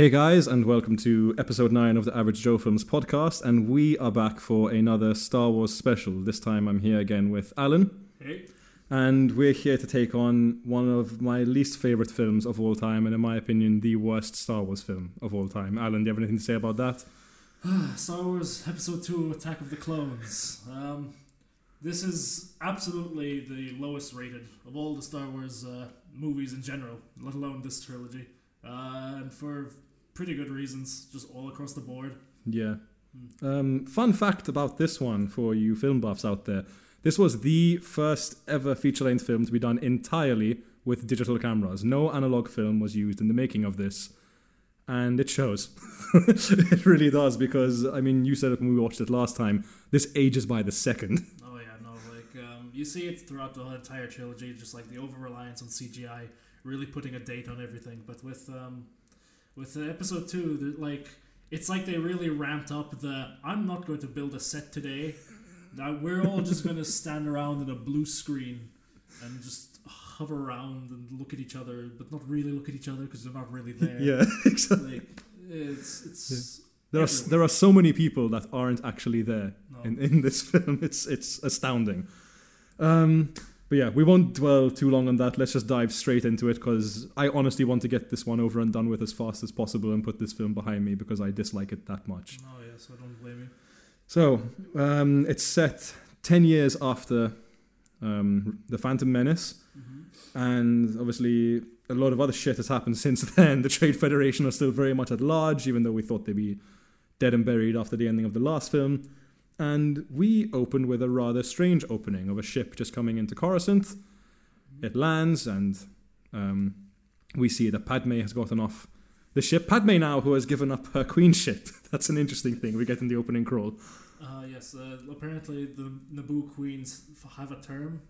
Hey guys, and welcome to episode 9 of the Average Joe Films podcast. And we are back for another Star Wars special. This time I'm here again with Alan, Hey. and we're here to take on one of my least favorite films of all time, and in my opinion, the worst Star Wars film of all time. Alan, do you have anything to say about that? Star Wars Episode 2 Attack of the Clones. Um, this is absolutely the lowest rated of all the Star Wars uh, movies in general, let alone this trilogy. Uh, and for pretty good reasons, just all across the board. Yeah. Um, fun fact about this one for you film buffs out there this was the first ever feature length film to be done entirely with digital cameras. No analog film was used in the making of this. And it shows. it really does because, I mean, you said it when we watched it last time. This ages by the second. Oh, yeah, no, like, um, you see it throughout the entire trilogy, just like the over reliance on CGI, really putting a date on everything. But with, um, with uh, Episode 2, the- like, it's like they really ramped up the I'm not going to build a set today. Now we're all just going to stand around in a blue screen and just hover around and look at each other, but not really look at each other because they're not really there. Yeah, exactly. Like, it's, it's, There are, there are so many people that aren't actually there no. in, in this film. It's it's astounding. Um, but yeah, we won't dwell too long on that. Let's just dive straight into it because I honestly want to get this one over and done with as fast as possible and put this film behind me because I dislike it that much. Oh, yeah, so I don't blame you. So um, it's set ten years after um, the Phantom Menace, hmm and obviously a lot of other shit has happened since then. The Trade Federation are still very much at large, even though we thought they'd be dead and buried after the ending of the last film. And we open with a rather strange opening of a ship just coming into Coruscant. It lands, and um, we see that Padme has gotten off the ship. Padme now, who has given up her queenship. That's an interesting thing we get in the opening crawl. Uh, yes, uh, apparently the Naboo queens have a term.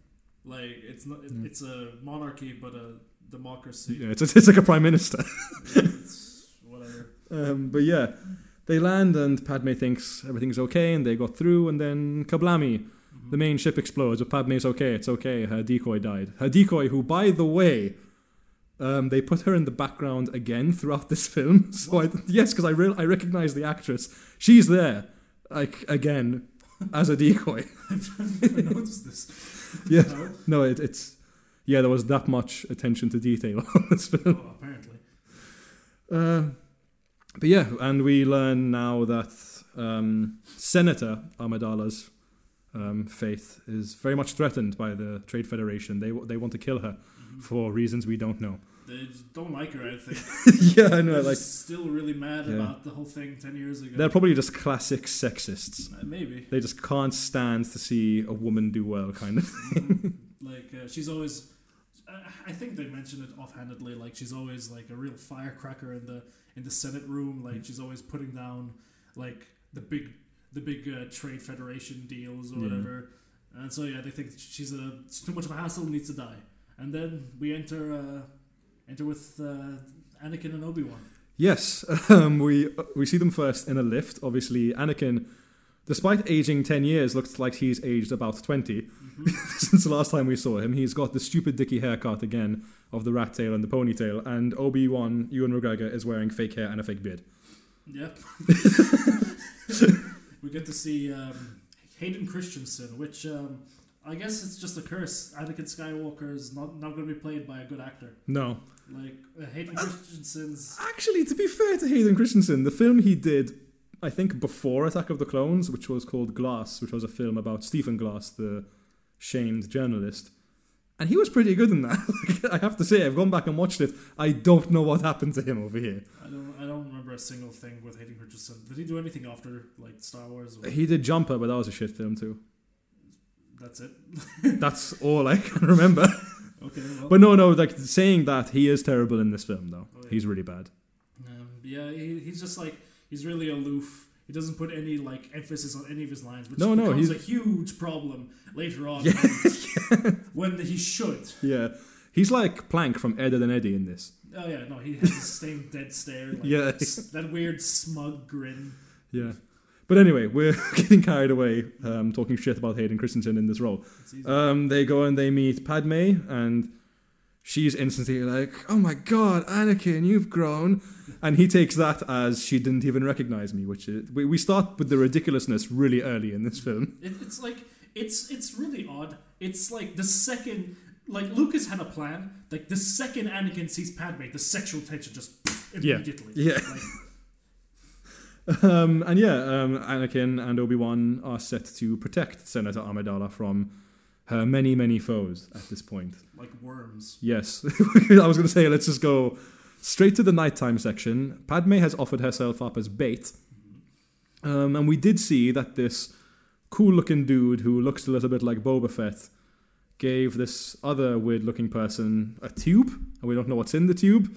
Like it's not, it, Mm. it's a monarchy, but a democracy. Yeah, it's, it's like a prime minister. it's whatever. Um, but yeah, they land and Padme thinks everything's okay and they got through and then kablami, Mhm. the main ship explodes. But Padme's okay, it's okay. Her decoy died. Her decoy, who by the way, um, they put her in the background again throughout this film. So I, yes, because I re- I recognize the actress. She's there, like again, as a decoy. I've never noticed this. Yeah. No? No, it, it's yeah. There was that much attention to detail on this film. Oh, apparently. Uh, but yeah, and we learn now that um, Senator Amidala's um, faith is very much threatened by the Trade Federation. They they want to kill her Mhm. for reasons we don't know. They don't like her. I think. yeah, I know. They're Like still really mad Yeah. about the whole thing ten years ago. they're probably just classic sexists. Uh, maybe. They just can't stand to see a woman do well, kind of. Thing. like uh, she's always. I- I think they mentioned it offhandedly. Like she's always like a real firecracker in the in the Senate room. Like she's always putting down like the big the big uh, trade federation deals or Yeah. whatever. And so yeah, they think she's a it's too much of a hassle, needs to die. And then we enter uh, enter with uh, Anakin and Obi Wan. Yes, um, we we see them first in a lift. Obviously, Anakin, despite aging ten years, looks like he's aged about twenty since the last time we saw him. He's got the stupid dicky haircut again of the rat tail and the ponytail, and Obi Wan Ewan McGregor is wearing fake hair and a fake beard. Yep. we get to see um, Hayden Christensen, which um, I guess it's just a curse. Anakin Skywalker is not not going to be played by a good actor. No, Like uh, Hayden Christensen's. actually, to be fair to Hayden Christensen, the film he did, I think, before Attack of the Clones, which was called Glass, which was a film about Stephen Glass, the shamed journalist. And he was pretty good in that. I have to say, I've gone back and watched it. I don't know what happened to him over here. I don't I don't remember a single thing with Hayden Christensen. Did he do anything after like Star Wars? Or, He did Jumper, but that was a shit film too. that's it. That's all I can remember. Okay. Well. But no, no, like saying that, he is terrible in this film, though. Oh, yeah. He's really bad. Um, yeah, he, he's just like he's really aloof. He doesn't put any like emphasis on any of his lines, which No, no, becomes he's- a huge problem later on Yeah. when, he should. Yeah. He's like Plank from Ed, Edd n Eddy in this. Oh yeah, no, he has the same dead stare, like, Yeah. that weird smug grin. Yeah. But anyway, we're getting carried away um, talking shit about Hayden Christensen in this role. Um, they go and they meet Padme, and she's instantly like, "Oh my god, Anakin, you've grown," and he takes that as she didn't even recognize me. Which is, we we start with the ridiculousness really early in this film. It, it's like it's it's really odd. It's like the second like Lucas had a plan. Like the second Anakin sees Padme, the sexual tension just Yeah. immediately. Yeah. Like, Um, and yeah, um, Anakin and Obi Wan are set to protect Senator Amidala from her many many foes at this point. like worms. Yes. I was going to say, let's just go straight to the nighttime section. Padme has offered herself up as bait. Um, and we did see that this cool looking dude who looks a little bit like Boba Fett gave this other weird looking person a tube, and we don't know what's in the tube.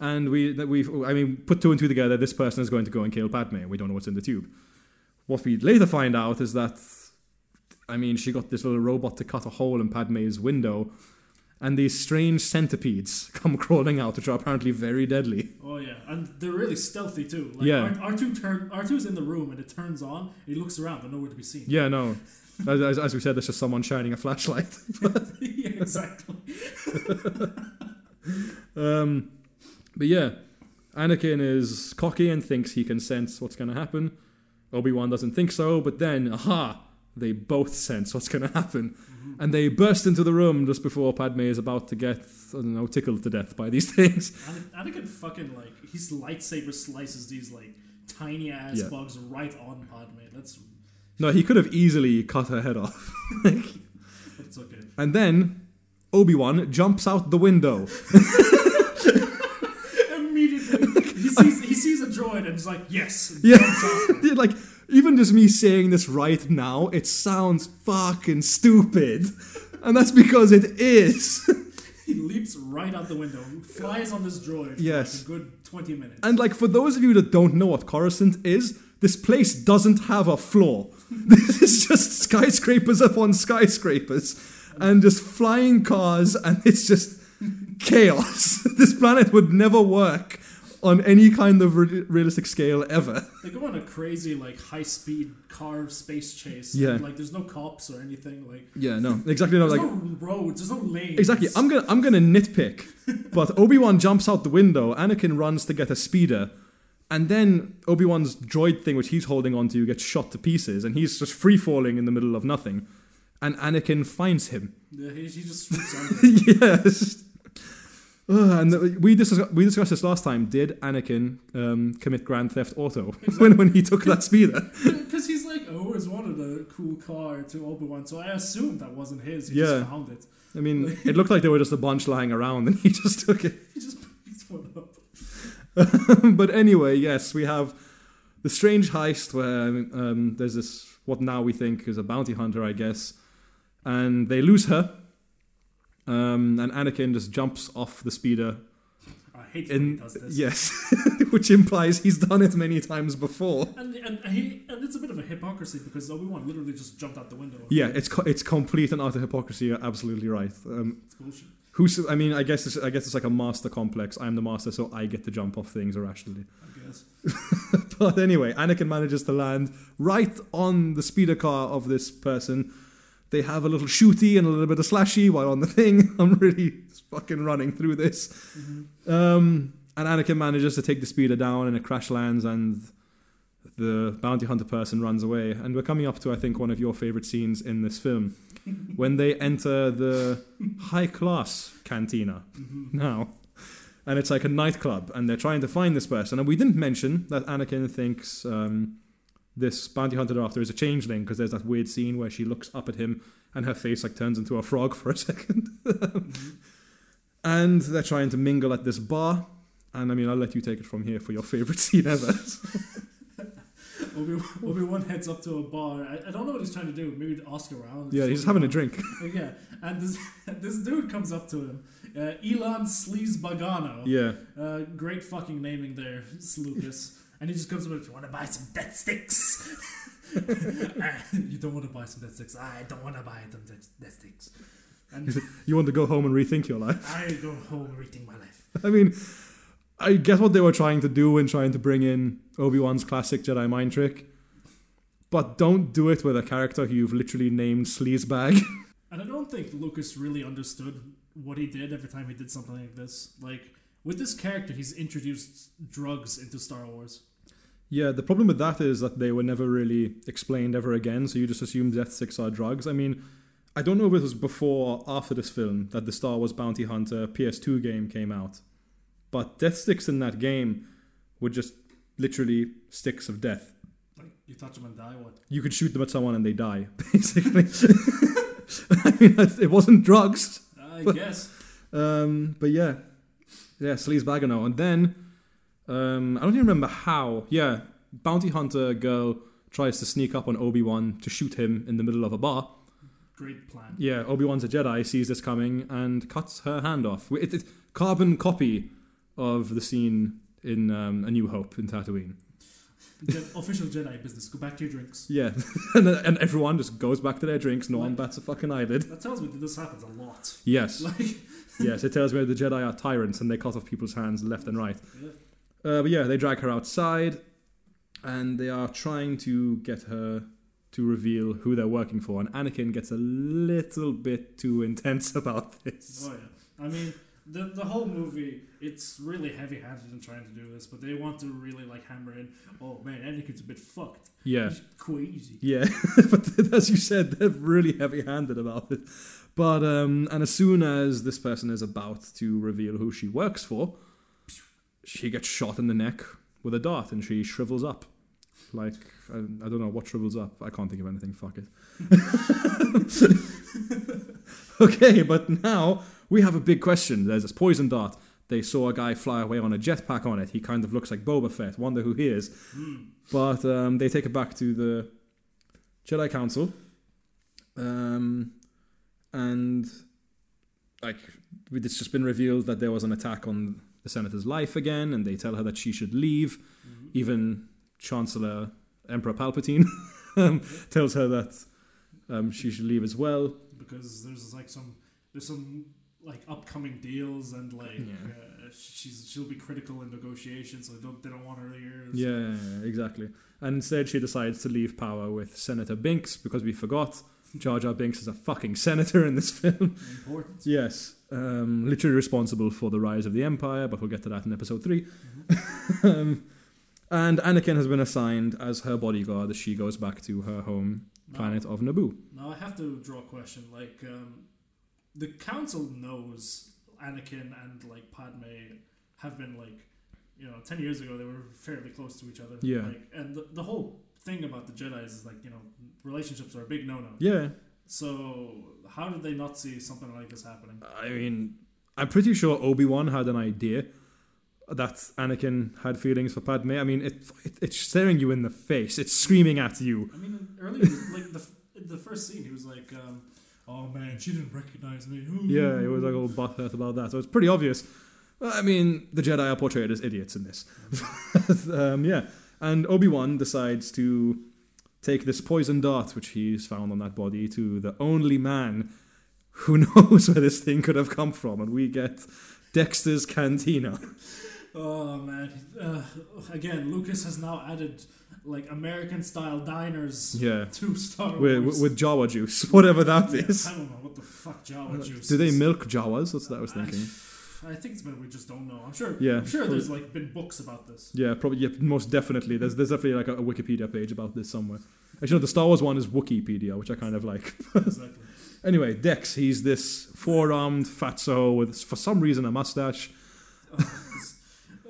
And we, that we've, I mean, put two and two together, this person is going to go and kill Padme, and we don't know what's in the tube. What we later find out is that, I mean, she got this little robot to cut a hole in Padme's window, and these strange centipedes come crawling out, which are apparently very deadly. Oh yeah, and they're really stealthy too. Like Yeah. R two turn R 2s in the room and it turns on. He looks around, but nowhere to be seen. Yeah, no. As, as, as we said, there's just someone shining a flashlight. yeah, exactly. Um, but yeah, Anakin is cocky and thinks he can sense what's going to happen. Obi Wan doesn't think so, but then, aha, they both sense what's going to happen. Mm-hmm. And they burst into the room just before Padme is about to get, I don't know, tickled to death by these things. Ana- Anakin fucking like his lightsaber slices these like tiny ass Yeah. bugs right on Padme. That's No, he could have easily cut her head off. it's okay. And then Obi Wan jumps out the window. Immediately he sees he sees a droid and he's like, yes. Yeah. Like, even just me saying this right now, it sounds fucking stupid. And that's because it is. He leaps right out the window, flies on this droid Yes. for like a good twenty minutes. And like for those of you that don't know what Coruscant is, this place doesn't have a floor. This is just skyscrapers upon skyscrapers and just flying cars and it's just chaos. this planet would never work on any kind of re- realistic scale ever. They go on a crazy like high speed car space chase. Yeah. and, like there's no cops or anything. Like Yeah, no, exactly no there's like no roads. There's no lanes. Exactly. I'm gonna I'm gonna nitpick, but Obi Wan jumps out the window. Anakin runs to get a speeder, and then Obi Wan's droid thing, which he's holding onto, gets shot to pieces, and he's just free falling in the middle of nothing. And Anakin finds him. Yeah, he, he just swoops on. yes. Ugh, and the- we discussed, we discussed this last time. Did Anakin um, commit Grand Theft Auto when, when he took that speeder? Because he's like, I always wanted a cool car to Obi Wan, so I assumed that wasn't his. He Yeah. just found it. I mean, it looked like there were just a bunch lying around, and he just took it. He just picked one up. but anyway, yes, we have the strange heist where um, there's this what now we think is a bounty hunter, I guess, and they lose her. Um, and Anakin just jumps off the speeder. I hate when he does this. yes, which implies he's done it many times before. And, and he and it's a bit of a hypocrisy because Obi Wan literally just jumped out the window. Yeah, it's co- it's complete and utter hypocrisy. You're absolutely right. Um, it's bullshit. who's? I mean, I guess it's, I guess it's like a master complex. I'm the master, so I get to jump off things irrationally. I guess. But anyway, Anakin manages to land right on the speeder car of this person. They have a little shooty and a little bit of slashy while on the thing. I'm really fucking running through this. Um, and Anakin manages to take the speeder down and it crash lands and the bounty hunter person runs away. And we're coming up to, I think, one of your favorite scenes in this film when they enter the high class cantina now. And it's like a nightclub, and they're trying to find this person. And we didn't mention that Anakin thinks um, this bounty hunter after is a changeling because there's that weird scene where she looks up at him and her face like turns into a frog for a second. and they're trying to mingle at this bar. And I mean, I'll let you take it from here for your favorite scene ever. Obi Obi Wan heads up to a bar. I, I don't know what he's trying to do. Maybe to ask around. yeah, he's having a drink. Yeah, and this this dude comes up to him, uh, Elan Sleazebaggano. Yeah. Uh, great fucking naming there, Lucas. And he just comes up with, "You want to buy some dead sticks? You don't want to buy some dead sticks. I don't want to buy them death death sticks. And You want to go home and rethink your life. I go home and rethink my life. I mean, I guess what they were trying to do in trying to bring in Obi Wan's classic Jedi mind trick, but don't do it with a character who you've literally named Sleazebag. And I don't think Lucas really understood what he did every time he did something like this. Like with this character, he's introduced drugs into Star Wars. Yeah, the problem with that is that they were never really explained ever again, so you just assume Death Sticks are drugs. I mean, I don't know if it was before or after this film that the Star Wars Bounty Hunter PS2 game came out, but Death Sticks in that game were just literally sticks of death. Like you touch them and die. What? You could shoot them at someone and they die, basically. I mean, it wasn't drugs. I guess. Um, but yeah, yeah, Sleazebaggano. And then, um, I don't even remember how. Yeah, bounty hunter girl tries to sneak up on Obi Wan to shoot him in the middle of a bar. Great plan. Yeah, Obi Wan's a Jedi, sees this coming, and cuts her hand off. It's it, carbon copy of the scene in um, A New Hope in Tatooine. Je- official Jedi business. Go back to your drinks. Yeah, and, and everyone just goes back to their drinks. No one bats a fucking eyelid. That tells me that this happens a lot. Yes, Like, yes, it tells me the Jedi are tyrants and they cut off people's hands left and right. yeah. Uh, but yeah, they drag her outside, and they are trying to get her to reveal who they're working for. And Anakin gets a little bit too intense about this. Oh yeah. I mean, the the whole movie, it's really heavy-handed in trying to do this, but they want to really like hammer in. Oh man, Anakin's a bit fucked. Yeah, He's crazy. yeah. but as you said, they're really heavy-handed about it. But um, and as soon as this person is about to reveal who she works for, she gets shot in the neck with a dart, and she shrivels up. Like I, I don't know what shrivels up. I can't think of anything. Fuck it. okay, but now we have a big question. There's this poison dart. They saw a guy fly away on a jetpack on it. He kind of looks like Boba Fett. Wonder who he is. But um, they take it back to the Jedi Council, um, and like it's just been revealed that there was an attack on the senator's life again, and they tell her that she should leave. Mhm. Even Chancellor Emperor Palpatine um, tells her that um, she should leave as well. Because there's like some there's some like upcoming deals and like Yeah. uh, she's she'll be critical in negotiations, so they don't they don't want her here. so- Yeah, exactly. And instead, she decides to leave power with Senator Binks because we forgot Jar Jar Binks is a fucking senator in this film. Important. Yes, um, literally responsible for the rise of the Empire, but we'll get to that in episode 3. Mhm. um, and Anakin has been assigned as her bodyguard as she goes back to her home Now- planet of Naboo. Now I have to draw a question. Like, um, the council knows Anakin and like Padme have been like, you know, ten years ago they were fairly close to each other. Yeah. Like, and the, the whole thing about the Jedi's is like, you know, relationships are a big no-no. Yeah, So how did they not see something like this happening? I mean, I'm pretty sure Obi Wan had an idea that Anakin had feelings for Padme. I mean, it, it it's staring you in the face. It's screaming at you. I mean, earlier, like the the first scene, he was like, um, "Oh man, she didn't recognize me." Yeah, it was like all butthurt about that. So it's pretty obvious. I mean, the Jedi are portrayed as idiots in this. um, yeah, and Obi Wan decides to take this poison dart, which he's found on that body, to the only man who knows where this thing could have come from, and we get Dexter's Cantina. Oh man! Uh, again, Lucas has now added like American-style diners Yeah, to Star with, Wars. with Jawa juice, whatever that Yeah, is. I don't know what the fuck Java juice. Do they is. milk Jawas? That's what I was thinking. I, think it's been we just don't know. I'm sure. Yeah, I'm sure probably- there's like been books about this. Yeah, probably. Yeah, most definitely. There's there's definitely like a, a Wikipedia page about this somewhere. Actually, no, the Star Wars one is Wookieepedia, which I kind of like. exactly. Anyway, Dex, he's this four-armed fatso with, for some reason, a mustache. Oh,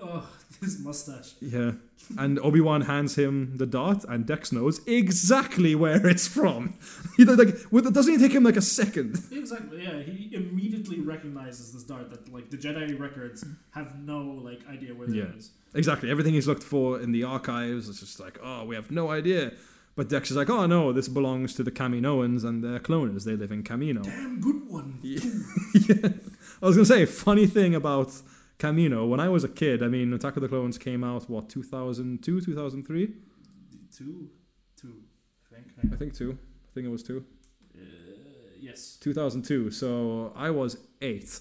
oh, this mustache. Yeah, and Obi Wan hands him the dart, and Dex knows exactly where it's from. He like, doesn't it take him like a second? Exactly. Yeah, he immediately recognizes this dart that like the Jedi records have no like idea where Yeah. it is. Exactly. Everything he's looked for in the archives is just like, oh, we have no idea. But Dex is like, oh no, this belongs to the Kaminoans and their cloners. They live in Kamino. Damn good one. Yeah. yeah. I was gonna say, funny thing about Kamino. When I was a kid, I mean, Attack of the Clones came out what 2002, 2003. Two, two, I think. I think two. I think it was two. Uh, yes. 2002. So I was eight.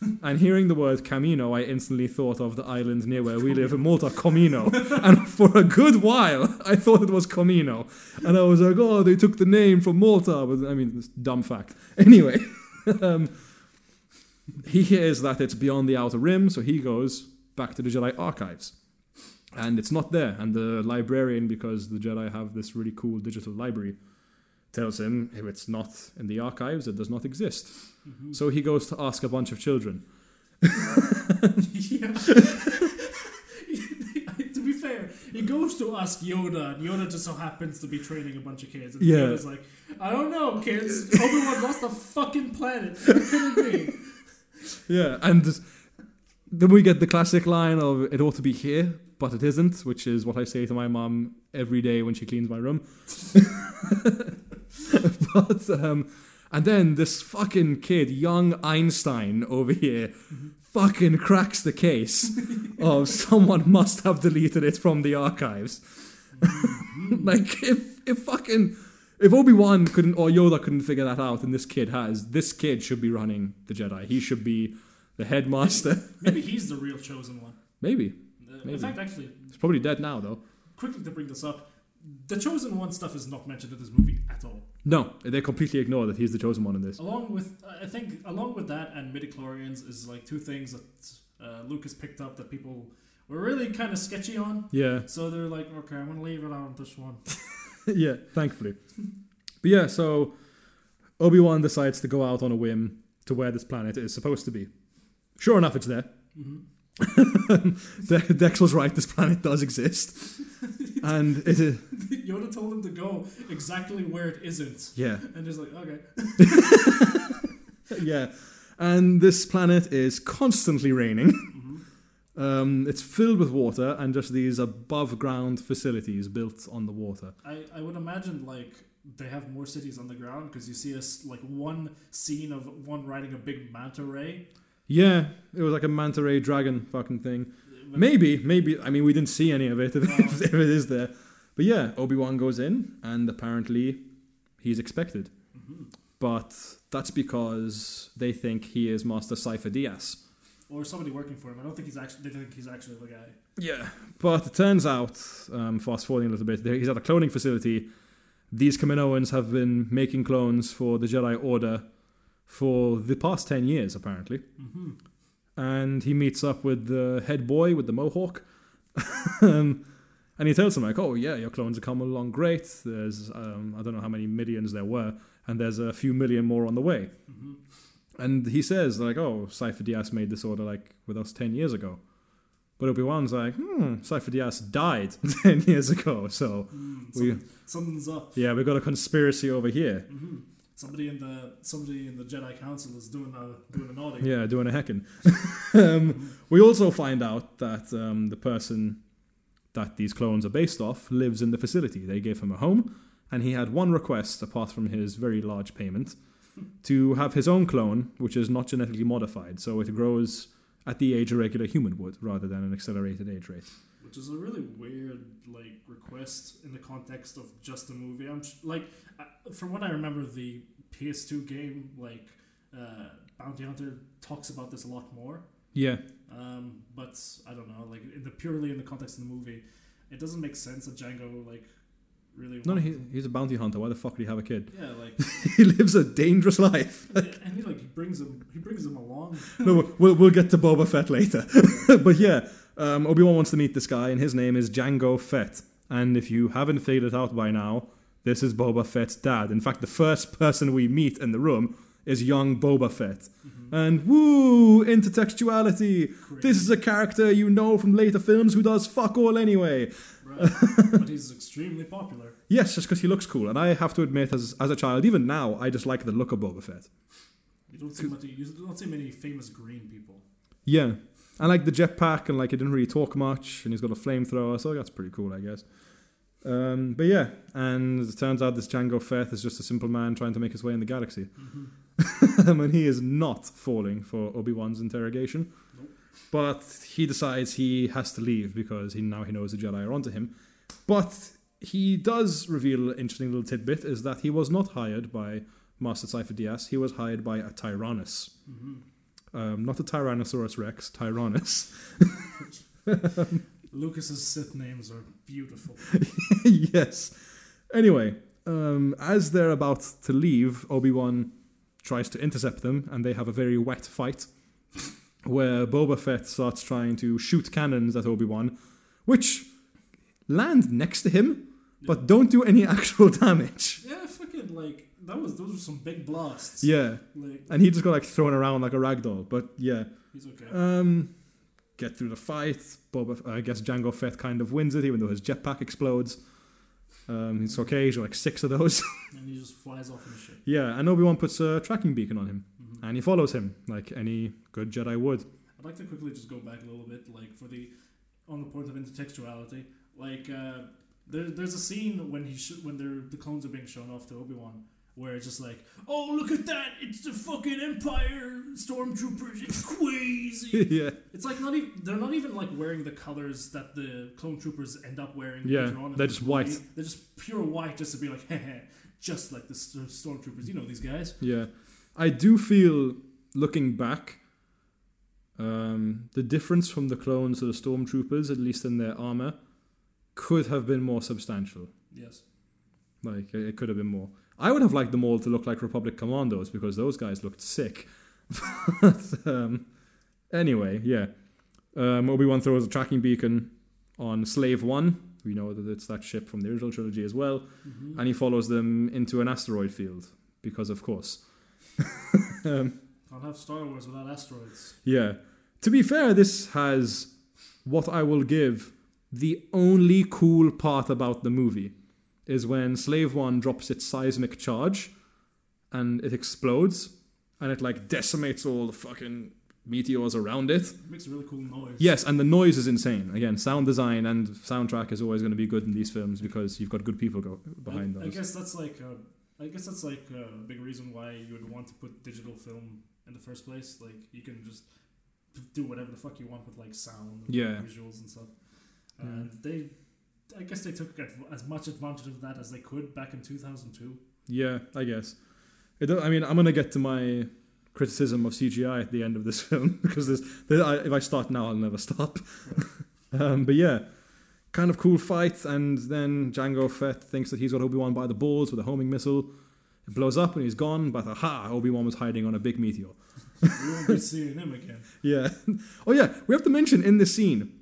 and hearing the word Kamino, I instantly thought of the island near where we live in Malta, Comino. and for a good while, I thought it was Comino. And I was like, oh, they took the name from Malta. But I mean, it's dumb fact. Anyway. um, he hears that it's beyond the outer rim, so he goes back to the Jedi archives. And it's not there. And the librarian, because the Jedi have this really cool digital library, tells him if it's not in the archives, it does not exist. Mhm. So he goes to ask a bunch of children. to be fair, he goes to ask Yoda, and Yoda just so happens to be training a bunch of kids. And Yeah. Yoda's like, I don't know, kids. Obi Wan lost the fucking planet. What could it be? Yeah, and then we get the classic line of "It ought to be here, but it isn't," which is what I say to my mom every day when she cleans my room. but um, and then this fucking kid, young Einstein over here, fucking cracks the case of someone must have deleted it from the archives. like if if fucking if Obi Wan couldn't or Yoda couldn't figure that out, and this kid has, this kid should be running the Jedi. He should be the headmaster. Maybe he's the real chosen one. Maybe Uh, Maybe. In fact, actually, he's probably dead now, though. quickly to bring this up, the chosen one stuff is not mentioned in this movie at all. No, they completely ignore that he's the chosen one in this. Along with, I think, along with that and midichlorians is like two things that uh, Lucas picked up that people were really kind of sketchy on. Yeah, So they're like, okay, I'm gonna leave it on this one. yeah, thankfully. But yeah, so Obi Wan decides to go out on a whim to where this planet is supposed to be. Sure enough, it's there. hmm De- Dex was right. This planet does exist, and it is. Yoda told him to go exactly where it isn't, Yeah, and he's like, okay. yeah. And this planet is constantly raining. Um, it's filled with water and just these above ground facilities built on the water. I, I would imagine like they have more cities on the ground because you see us like one scene of one riding a big manta ray. Yeah, it was like a manta ray dragon fucking thing. But- Maybe, maybe. I mean, we didn't see any of it if, No. if, it is there. But yeah, Obi Wan goes in, and apparently he's expected. Mhm. But that's because they think he is Master Sifo-Dyas. Or somebody working for him. I don't think he's actually. They think he's actually the guy. Yeah, but it turns out, um, fast forwarding a little bit, he's at a cloning facility. These Kaminoans have been making clones for the Jedi Order for the past 10 years, apparently. hmm And he meets up with the head boy with the mohawk. um, and he tells him, like, oh, yeah, your clones are coming along great. There's, um, I don't know how many millions there were, and there's a few million more on the way. hmm And he says, like, oh, Sifo-Dyas made this order, like, with us 10 years ago. But Obi-Wan's like, hmm, Sifo-Dyas died 10 years ago, so, Mm, We- something- something's up. yeah, we've got a conspiracy over here. hmm Somebody in the somebody in the Jedi Council is doing a doing an audit. Yeah, doing a heckin'. um, we also find out that um, the person that these clones are based off lives in the facility. They gave him a home, and he had one request, apart from his very large payment, to have his own clone, which is not genetically modified, so it grows at the age a regular human would, rather than an accelerated age rate. which is a really weird like request in the context of just a movie. I'm sh- like, uh, from what I remember, the PS2 game like uh, Bounty Hunter talks about this a lot more. Yeah, Um, but I don't know, like in the purely in the context of the movie, it doesn't make sense that Jango like really. no, no, he, he's a bounty hunter. Why the fuck would he have a kid? yeah, like, he lives a dangerous life. and he like he brings him he brings him along. no, we'll, we'll get to Boba Fett later. but yeah, um, Obi Wan wants to meet this guy, and his name is Jango Fett. And if you haven't figured it out by now, this is Boba Fett's dad. In fact, the first person we meet in the room is young Boba Fett. And woo, intertextuality. This is a character you know from later films who does fuck all anyway. Right. but he's extremely popular. Yes, just because he looks cool. And I have to admit, as, as a child, even now, I just like the look of Boba Fett. You don't see much, you don't see many famous green people. Yeah. I like the jetpack, and like he didn't really talk much, and he's got a flamethrower, so that's pretty cool, I guess. Um, but yeah, and it turns out this Jango Fett is just a simple man trying to make his way in the galaxy. hmm and he is not falling for Obi Wan's interrogation. Nope. But he decides he has to leave because he now he knows the Jedi are onto him. But he does reveal an interesting little tidbit is that he was not hired by Master Sifo-Dyas, he was hired by a Tyrannus. hmm Um, not a Tyrannosaurus Rex, Tyrannus. Lucas's Sith names are beautiful. yes. Anyway, um, as they're about to leave, Obi Wan tries to intercept them, and they have a very wet fight. where Boba Fett starts trying to shoot cannons at Obi Wan, which land next to him, but don't do any actual damage. Yeah, fucking like that was those were some big blasts. Yeah, Like and he just got like thrown around like a rag doll. But yeah, he's okay. um, get through the fight. Boba, I guess Jango Fett kind of wins it, even though his jetpack explodes. Um, it's okay. He's got like six of those. and he just flies off in the ship. yeah, and Obi Wan puts a tracking beacon on him, Mhm. and he follows him like any good Jedi would. I'd like to quickly just go back a little bit, like for the on the point of intertextuality. Like uh, there, there's a scene when he sh- when they're, the clones are being shown off to Obi Wan, where it's just like, oh look at that, it's the fucking Empire stormtroopers, it's crazy. yeah, it's like not even they're not even like wearing the colors that the clone troopers end up wearing. Yeah, later on they're the just movie. white. They're just pure white, just to be like, just like the st- stormtroopers. You know these guys. yeah. I do feel looking back. Um, the difference from the clones to the stormtroopers, at least in their armor, could have been more substantial. Yes. Like it could have been more. I would have liked them all to look like Republic Commandos because those guys looked sick. but um, anyway, yeah. Um, Obi Wan throws a tracking beacon on Slave One. We know that it's that ship from the original trilogy as well, Mhm. and he follows them into an asteroid field because, of course. um, Can't have Star Wars without asteroids. yeah. To be fair, this has what I will give the only cool part about the movie is when Slave One drops its seismic charge and it explodes and it like decimates all the fucking meteors around it. It makes a really cool noise. Yes, and the noise is insane. Again, sound design and soundtrack is always going to be good in these films because you've got good people go behind I, I those. guess that's like uh, I guess that's like a big reason why you would want to put digital film in the first place. Like you can just do whatever the fuck you want with like sound, and Yeah. visuals and stuff. And they, I guess they took as much advantage of that as they could back in two thousand two. Yeah, I guess. I mean, I'm gonna get to my criticism of CGI at the end of this film because there's, there, I, if I start now, I'll never stop. um, but yeah, kind of cool fight, and then Jango Fett thinks that he's got Obi Wan by the balls with a homing missile. It blows up and he's gone, but aha, Obi Wan was hiding on a big meteor. we won't be seeing him again. Yeah. Oh yeah, we have to mention in this scene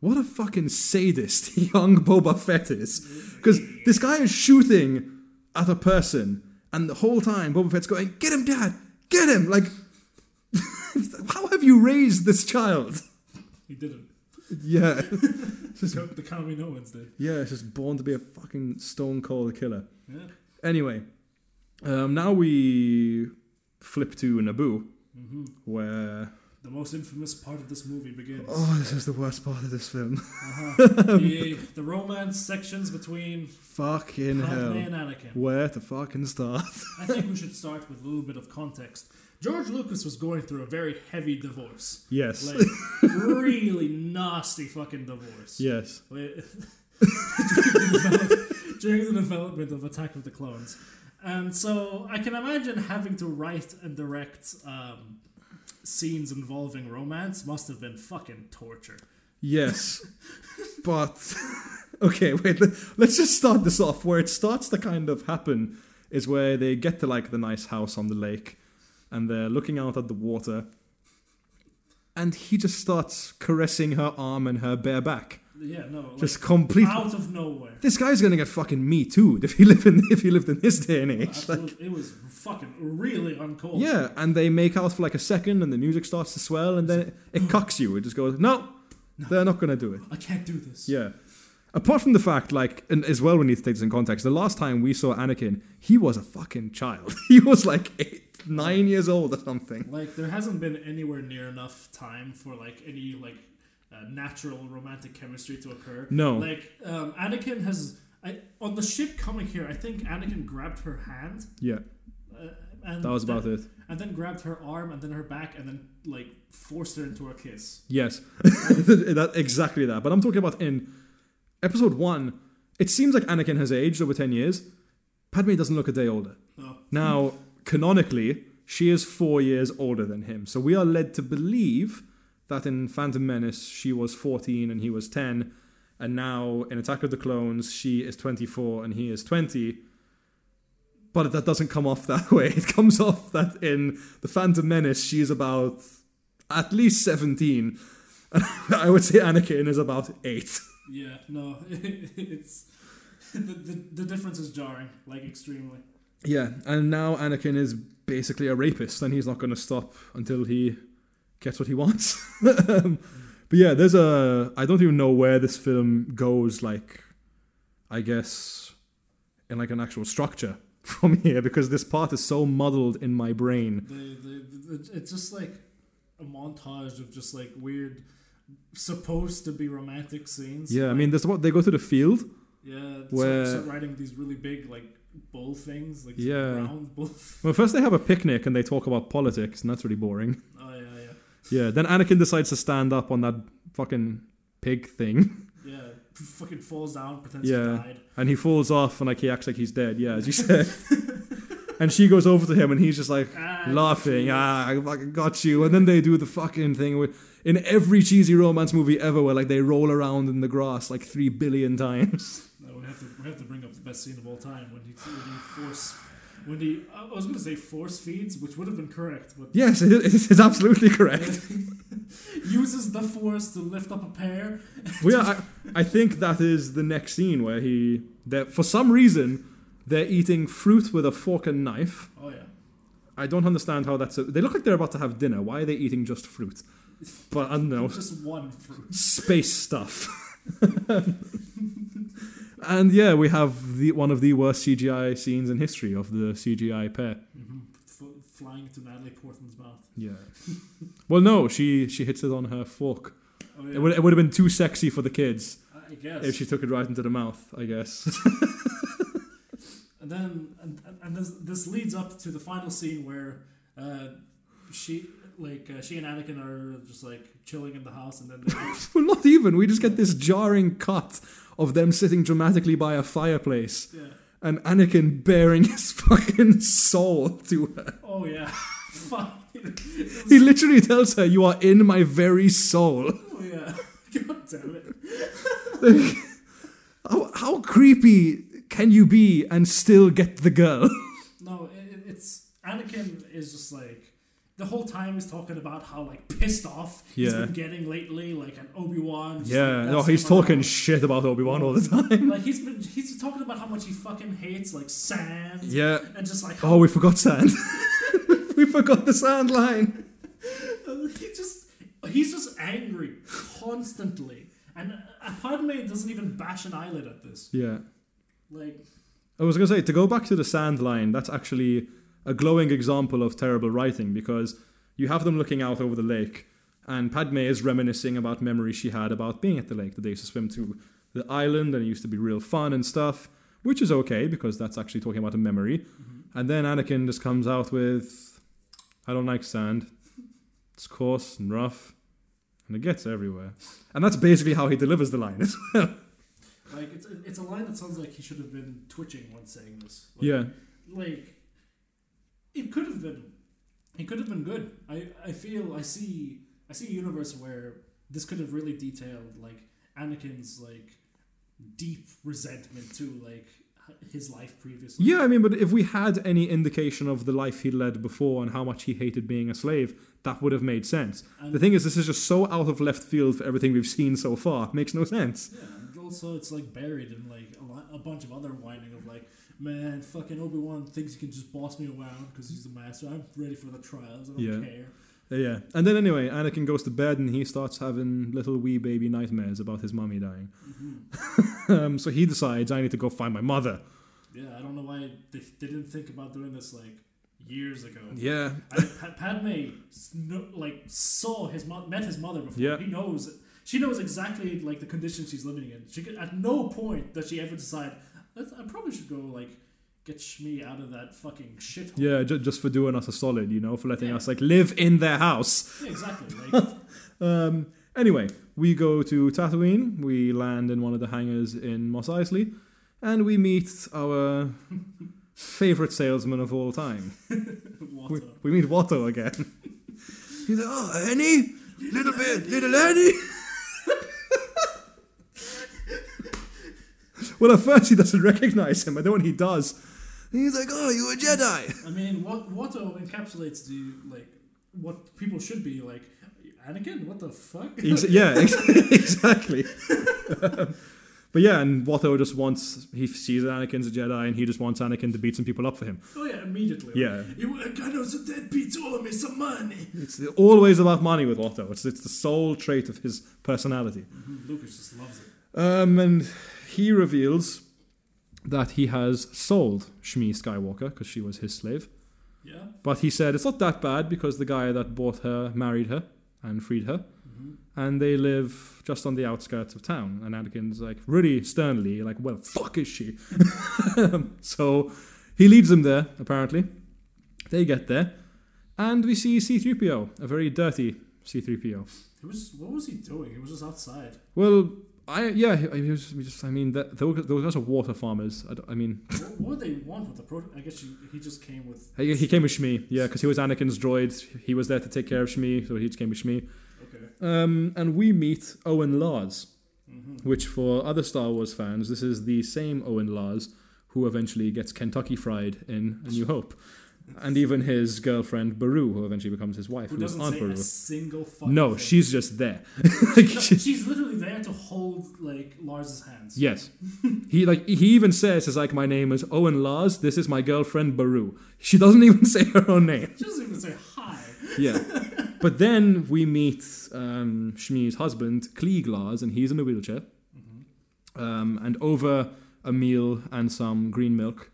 what a fucking sadist young Boba Fett is. Because this guy is shooting at a person, and the whole time Boba Fett's going, "Get him, Dad! Get him!" Like, how have you raised this child? He didn't. Yeah, just, The, the Kaminoans did. yeah, it's just born to be a fucking stone cold killer. Yeah. Anyway, um, now we flip to Naboo, hmm where The most infamous part of this movie begins. oh, this is the worst part of this film. Uh-huh. the, the romance sections between fucking hell, and Anakin. where to fucking start? I think we should start with a little bit of context. George Lucas was going through a very heavy divorce. yes, Like, really nasty fucking divorce. yes, during, the during the development of Attack of the Clones. And so I can imagine having to write and direct um, scenes involving romance must have been fucking torture. yes, but okay, wait. let- Let's just start this off. Where it starts to kind of happen is where they get to like the nice house on the lake, and they're looking out at the water, and he just starts caressing her arm and her bare back, Yeah, no, like, just completely. out of nowhere. This guy's gonna get fucking me too if he lived in if he lived in this day and age. Like, it was fucking really uncalled. yeah, and they make out for like a second, and the music starts to swell, and then it, it cucks you. It just goes, no, they're not gonna do it. I can't do this. Yeah. Apart from the fact, like, and as well, we need to take this in context. The last time we saw Anakin, he was a fucking child. he was like eight, nine years old or something. Like there hasn't been anywhere near enough time for like any like uh, natural romantic chemistry to occur. No. Like um, Anakin has I, on the ship coming here. I think Anakin grabbed her hand. Yeah, Uh, and that was then, about it. And then grabbed her arm and then her back and then like forced her into a kiss. Yes, that exactly that. But I'm talking about in episode one. It seems like Anakin has aged over ten years. Padme doesn't look a day older. Oh, Now, canonically, she is four years older than him. So we are led to believe that in Phantom Menace she was 14 and he was 10, and now in Attack of the Clones she is 24 and he is 20. But that doesn't come off that way. It comes off that in the Phantom Menace she is about, at least 17. And I would say Anakin is about 8. Yeah, no, it's the, the the difference is jarring, like extremely. Yeah, and now Anakin is basically a rapist, and he's not going to stop until he gets what he wants. um, but yeah, there's a. I don't even know where this film goes, like, I guess, in like an actual structure from here, because this part is so muddled in my brain. The, the, the it's just like a montage of just like weird, supposed to be romantic scenes. Yeah, I mean, there's what they go to the field. yeah, where- start, start riding these really big like bull things, like Yeah. round bull. Well, first they have a picnic and they talk about politics, and that's really boring. Yeah, then Anakin decides to stand up on that fucking pig thing. yeah. Fucking falls down, pretends Yeah. he died. and he falls off and like he acts like he's dead. Yeah, as you said. and she goes over to him and he's just like Ah, laughing. Ah, I fucking got you. And then they do the fucking thing with in every cheesy romance movie ever, where like they roll around in the grass like three billion times. No, we have to we have to bring up the best scene of all time when he when he force when he I was gonna say force feeds, which would have been correct, but Yes, it is, it's absolutely correct. uses the force to lift up a pear. well, yeah, I, I think that is the next scene where he that for some reason they're eating fruit with a fork and knife. Oh yeah, I don't understand how that's. A, they look like they're about to have dinner. Why are they eating just fruit? But I don't know. just one fruit. space stuff. And yeah, we have the one of the worst CGI scenes in history of the CGI pear. Mm-hmm. F- flying to Natalie Portman's mouth. Yeah. well, no, she she hits it on her fork. Oh yeah, It would it would have been too sexy for the kids I guess. if she took it right into the mouth. I guess. and then and, and- and this this leads up to the final scene where uh, she like uh, she and Anakin are just like chilling in the house, and then well, not even. We just get this jarring cut of them sitting dramatically by a fireplace yeah. and Anakin bearing his fucking soul to her. Oh yeah, fuck. He literally tells her, "You are in my very soul." oh yeah, god damn it. How, how creepy can you be and still get the girl? No, it- it's Anakin is just like the whole time he's talking about how like pissed off he's Yeah. been getting lately, like an Obi Wan. yeah, no, he's talking shit about Obi Wan all the time. Like he's been he's talking about how much he fucking hates like sand Yeah. and just like Oh, we forgot sand. we forgot the sand line. he just he's just angry constantly, and uh, Padme doesn't even bash an eyelid at this. Yeah. Like I was gonna say to go back to the sand line. That's actually a glowing example of terrible writing because you have them looking out over the lake, and Padme is reminiscing about memories she had about being at the lake. That they used to swim to the island, and it used to be real fun and stuff, which is okay because that's actually talking about a memory. Mm-hmm. And then Anakin just comes out with, "I don't like sand. It's coarse and rough, and it gets everywhere." And that's basically how he delivers the line as well. like it's it's a line that sounds like he should have been twitching when saying this. Like, yeah, like it could have been it could have been good i i feel i see i see a universe where this could have really detailed like anakin's like deep resentment to like his life previously Yeah, I mean, but if we had any indication of the life he led before and how much he hated being a slave, that would have made sense. and, The thing is, this is just so out of left field for everything we've seen so far. It makes no sense. yeah and also it's like buried in like a, lot, a bunch of other whining of like man fucking obi-wan thinks he can just boss me around because he's the master i'm ready for the trials i don't Yeah. care yeah. And then anyway, Anakin goes to bed and he starts having little wee baby nightmares about his mommy dying. hmm um, so he decides, I need to go find my mother. yeah i don't know why they, they didn't think about doing this like years ago Yeah. I, Pa- Padme like saw his mo- met his mother before. Yeah. He knows she knows exactly like the conditions she's living in. She could, at no point does she ever decide I, I probably should go like get Shmi out of that fucking shithole. Yeah, ju- just for doing us a solid, you know, for letting Yeah. us like live in their house. Yeah, exactly. Like Um, anyway, we go to Tatooine. We land in one of the hangars in Mos Eisley, and we meet our favorite salesman of all time. We, we meet Watto again. He's like, "Oh, Annie, little bit, little Annie." Well, at first he doesn't recognize him, but then when he does, he's like, "Oh, you a Jedi?" I mean, what Watto encapsulates the like what people should be like. Anakin, what the fuck? Ex- yeah, ex- exactly. but yeah, and Watto just wants he sees that Anakin's a Jedi, and he just wants Anakin to beat some people up for him. oh yeah, immediately. Yeah. You were kind of a deadbeat to owe me some money. It's always about money with Watto. It's it's the sole trait of his personality. Mhm, Lucas just loves it. Um, and he reveals that he has sold Shmi Skywalker because she was his slave. Yeah. But he said it's not that bad because the guy that bought her married her and freed her. hmm and they live just on the outskirts of town. And Anakin's like really sternly, like, "Well, fuck is she?" so he leads them there. Apparently, they get there, and we see C-3PO, a very dirty C-3PO. He was. What was he doing? He was just outside. Well, I yeah, was, just, I mean, that, those those guys are water farmers. I, I mean, what, what would they want with the pro? I guess he, he just came with. he, he came with Shmi, yeah, because he was Anakin's droid. He was there to take care of Shmi, so he just came with Shmi. Okay. Um, and we meet Owen Lars. hmm which for other Star Wars fans, this is the same Owen Lars who eventually gets Kentucky Fried in A New Hope. And even his girlfriend Beru, who eventually becomes his wife, Who who doesn't Aunt say Beru. a single fucking No, thing. she's just there. No, she's literally there to hold like Lars's hands. yes, he like he even says, "Is like my name is Owen Lars. This is my girlfriend Beru." She doesn't even say her own name. She doesn't even say hi. Yeah, but then we meet um, Shmi's husband, Cliegg Lars, and he's in a wheelchair. hmm Um, and over a meal and some green milk,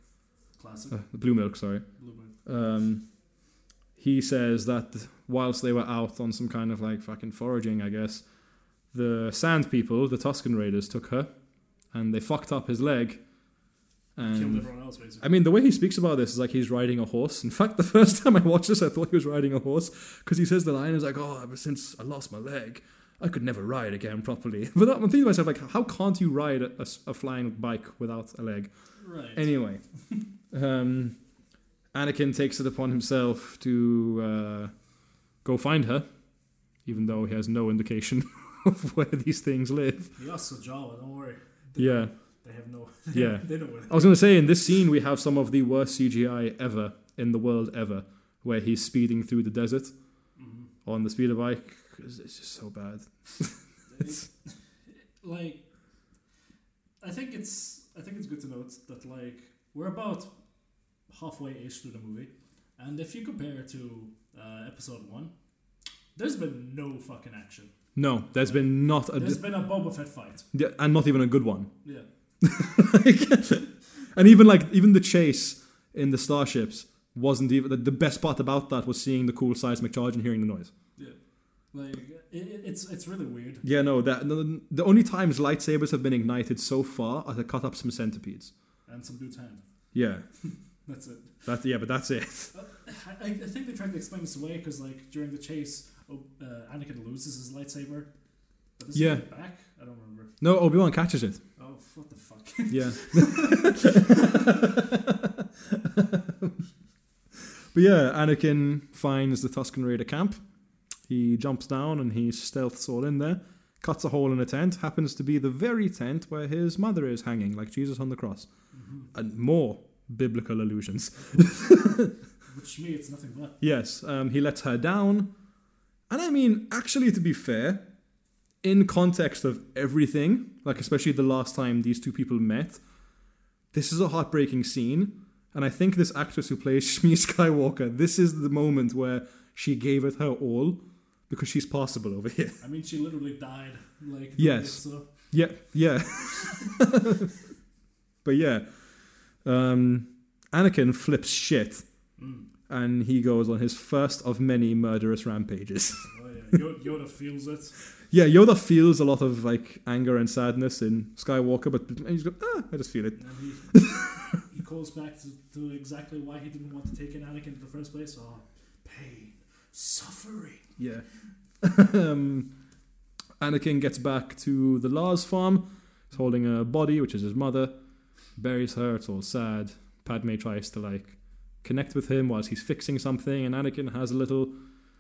Classic. uh, blue milk, sorry. Bluebird. Um, he says that whilst they were out on some kind of like fucking foraging, I guess, the sand people, the Tusken Raiders, took her and they fucked up his leg. Killed And everyone else basically. I mean, the way he speaks about this is like he's riding a horse. In fact, the first time I watched this, I thought he was riding a horse because he says the line is like, "Oh, ever since I lost my leg, I could never ride again properly." But I'm thinking to myself, like, how can't you ride a flying bike without a leg? right. Anyway, um, Anakin takes it upon himself to uh, go find her, even though he has no indication of where these things live. He asked Jawa, don't worry. They Yeah, know- They have no. Yeah. they know where. I was going to say in this scene we have some of the worst CGI ever in the world ever, where he's speeding through the desert Mhm. on the speeder bike. It's it's just so bad. It's like I think it's I think it's good to note that like we're about halfway ish through the movie, and if you compare it to uh, episode one, there's been no fucking action. No, there's been not a, There's been a Boba Fett fight. yeah, and not even a good one. Yeah, and even like even the chase in the starships wasn't even the, the best part about that was seeing the cool seismic charge and hearing the noise. Yeah. Like it- it's it's really weird. Yeah, no, that the, the only times lightsabers have been ignited so far are to cut up some centipedes. And some dude's hand. Yeah, That's it. that yeah, but that's it. I, I think they tried to explain this away because like during the chase, oh, uh, Anakin loses his lightsaber. But does Yeah. he back? I don't remember. No, Obi Wan catches it. Oh, what the fuck? Yeah. but yeah, Anakin finds the Tusken Raider camp. He jumps down and he stealths all in there, cuts a hole in a tent, happens to be the very tent where his mother is hanging, like Jesus on the cross. Mhm. And more biblical allusions. Which me, it's nothing but. Yes, um, he lets her down. And I mean, actually, to be fair, in context of everything, like especially the last time these two people met, this is a heartbreaking scene. And I think this actress who plays Shmi Skywalker, this is the moment where she gave it her all because she's passable over here. I mean, she literally died. Like Yes. Yeah, yeah. but yeah, um, Anakin flips shit mm. and he goes on his first of many murderous rampages. oh yeah, Yoda, Yoda feels it. Yeah, Yoda feels a lot of like anger and sadness in Skywalker, but he's like, ah, I just feel it. He he calls back to, to exactly why he didn't want to take in Anakin in the first place. Oh, pain, suffering. Yeah. um, Anakin gets back to the Lars farm. He's holding a body, which is his mother. Buries hurt or sad. Padme tries to like connect with him whilst he's fixing something, and Anakin has a little,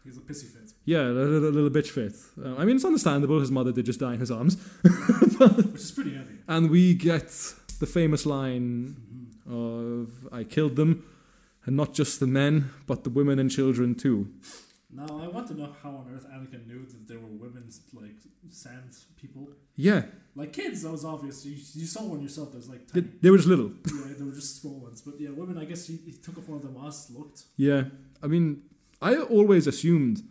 He's a pissy fit, yeah, a little, little bitch fit. Uh, I mean, it's understandable. His mother did just die in his arms, which is pretty heavy. and we get the famous line Mhm. of "I killed them." And not just the men, but the women and children too. Now I want to know how on earth Anakin knew that there were women's like sand people. Yeah, Like kids, that was obvious. You, you saw one yourself. That was like they, tiny. they were just little. yeah, they were just small ones. But yeah, women. I guess he, he took up one of the masks, looked. Yeah, I mean, I always assumed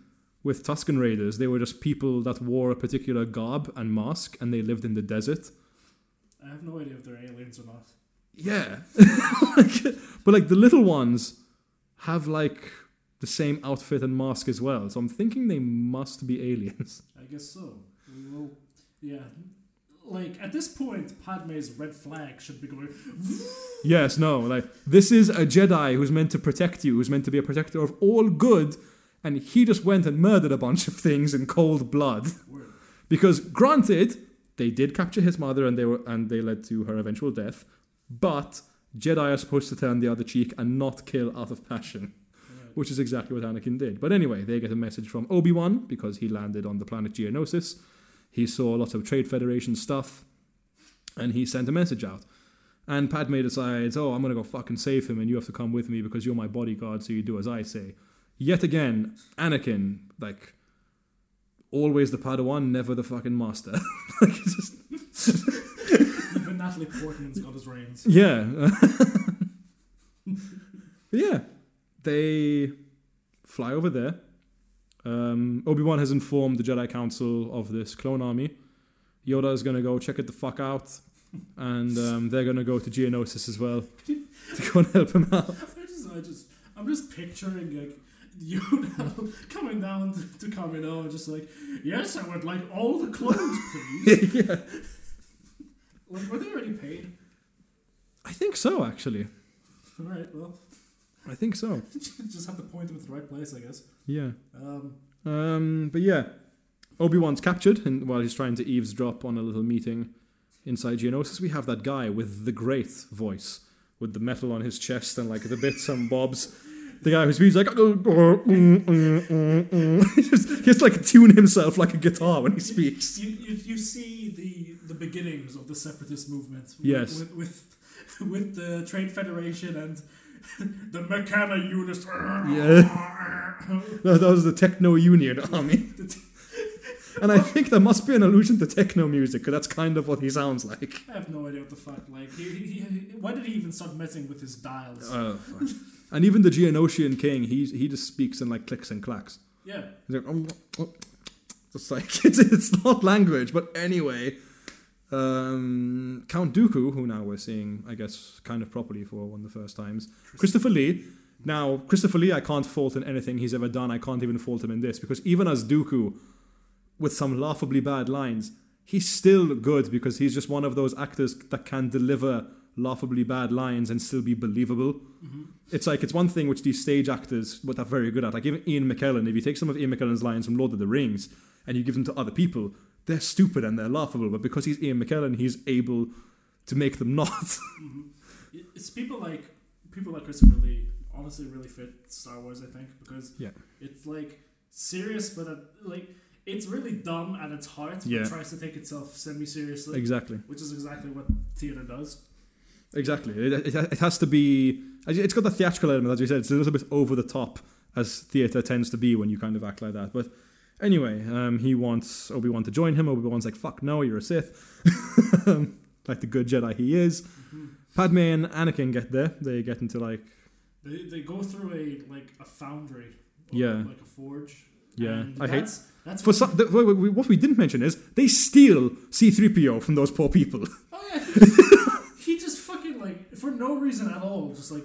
with Tusken Raiders they were just people that wore a particular garb and mask, and they lived in the desert. I have no idea if they're aliens or not. Yeah, but like the little ones have like the same outfit and mask as well, so I'm thinking they must be aliens. I guess so. Well, yeah. Like at this point, Padme's red flag should be going. Yes, no, like this is a Jedi who's meant to protect you, who's meant to be a protector of all good, and he just went and murdered a bunch of things in cold blood. Word. Because granted, they did capture his mother and they were and they led to her eventual death, but Jedi are supposed to turn the other cheek and not kill out of passion, Right. which is exactly what Anakin did. But anyway, they get a message from Obi-Wan because he landed on the planet Geonosis. He saw lots of Trade Federation stuff and he sent a message out. And Padme decides, "Oh, I'm going to go fucking save him and you have to come with me because you're my bodyguard, so you do as I say." Yet again, Anakin like always the Padawan, never the fucking master. like, it's just, Even Natalie Portman's got his reins. yeah. Yeah. They fly over there. Um, Obi Wan has informed the Jedi Council of this clone army. Yoda is going to go check it the fuck out. And um, they're going to go to Geonosis as well to go and help him out. I just, I just, I'm just picturing like Yoda coming down to, to Kamino and just like, yes, I would like all the clones, please. yeah. like, were they already paid? I think so, actually. All right, well, I think so. just have to point them at the right place, I guess. Yeah. Um, Um, but yeah, Obi Wan's captured, and while he's trying to eavesdrop on a little meeting inside Geonosis, we have that guy with the great voice, with the metal on his chest and like the bits and bobs. The guy who speaks like he just he has to like tune himself like a guitar when he speaks. you, you, you see the, the beginnings of the separatist movement. With, Yes. With, with, with the Trade Federation and the Mechana unit. That that was the Techno Union army, and I think there must be an allusion to techno music because that's kind of what he sounds like. I have no idea what the fuck. Like, he, he, he, why did he even start messing with his dials? Oh, fuck. and even the Geonosian king, he he just speaks in like clicks and clacks. yeah. He's like, oh. It's like it's, it's not language, but anyway. Um, Count Dooku, who now we're seeing, I guess, kind of properly for one of the first times. Christopher Lee. Now, Christopher Lee, I can't fault in anything he's ever done. I can't even fault him in this because even as Dooku, with some laughably bad lines, he's still good because he's just one of those actors that can deliver laughably bad lines and still be believable. It's like it's one thing which these stage actors what are very good at. Like even Ian McKellen, if you take some of Ian McKellen's lines from Lord of the Rings and you give them to other people, they're stupid and they're laughable. But because he's Ian McKellen, he's able to make them not. It's people like people like Christopher Lee honestly really fit Star Wars. I think because Yeah. it's like serious, but uh, like it's really dumb at its heart. But Yeah. tries to take itself semi seriously, exactly. which is exactly what theater does. Exactly. It, it, it has to be. It's got the theatrical element, as you said. It's a little bit over the top, as theatre tends to be when you kind of act like that. But anyway, um, he wants Obi Wan to join him. Obi Wan's like, "Fuck no, you're a Sith," like the good Jedi he is. Mm-hmm. Padme and Anakin get there. They get into like, They, they go through a like a foundry, Yeah. like a forge. yeah, I hate. that's, For some, the, what we didn't mention is they steal C-3PO from those poor people. Oh yeah, he just, he just fucking like for no reason at all, just like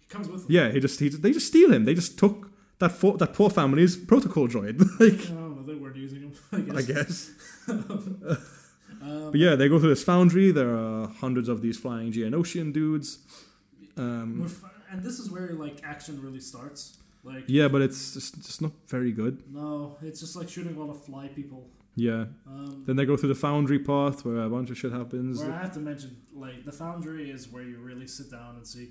he comes with them. yeah, he just he, they just steal him. They just took that for, that poor family's protocol droid. like, I don't know, they weren't using him. I guess. I guess. Um, But yeah, they go through this foundry. There are hundreds of these flying Geonosian dudes. Um, and this is where like action really starts. Like yeah, but it's just, just not very good. no, it's just like shooting a lot of fly people. Yeah. Um, Then they go through the foundry path where a bunch of shit happens. where I have to mention, like the foundry is where you really sit down and see.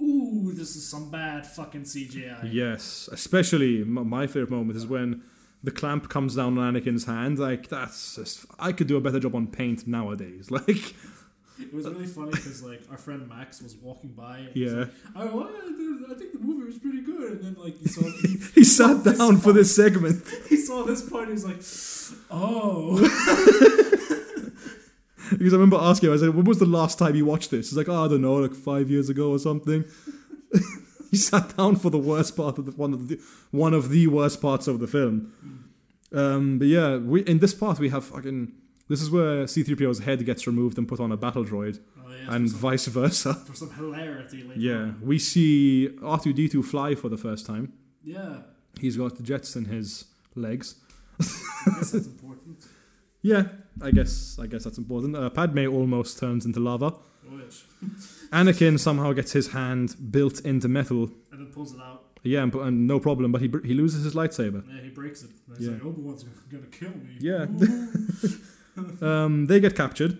Ooh, this is some bad fucking CGI. Yes, especially my favorite moment is when the clamp comes down on Anakin's hand. Like that's just I could do a better job on paint nowadays. Like It was really funny because like our friend Max was walking by. And yeah, like, I, want I think the movie was pretty good. And then like he saw he, He sat this down for part. this segment. he saw this part. He's like, oh, Because I remember asking him, I said, when was the last time you watched this? He's like, oh, I don't know, like five years ago or something. he sat down for the worst part of the one of the one of the worst parts of the film. Um, but yeah, we in this part we have fucking this is where C3PO's head gets removed and put on a battle droid, oh yeah, and some, vice versa. for some hilarity later. Yeah, on. we see R2D2 fly for the first time. yeah. He's got the jets in his legs. I guess that's important. Yeah, I guess I guess that's important. Uh, Padme almost turns into lava. Oh, yes. Anakin somehow gets his hand built into metal. And then pulls it out. Yeah, and, and no problem, but he br- he loses his lightsaber. Yeah, he breaks it. And he's Yeah. like, Obi Wan's gonna kill me. Yeah. Um, they get captured,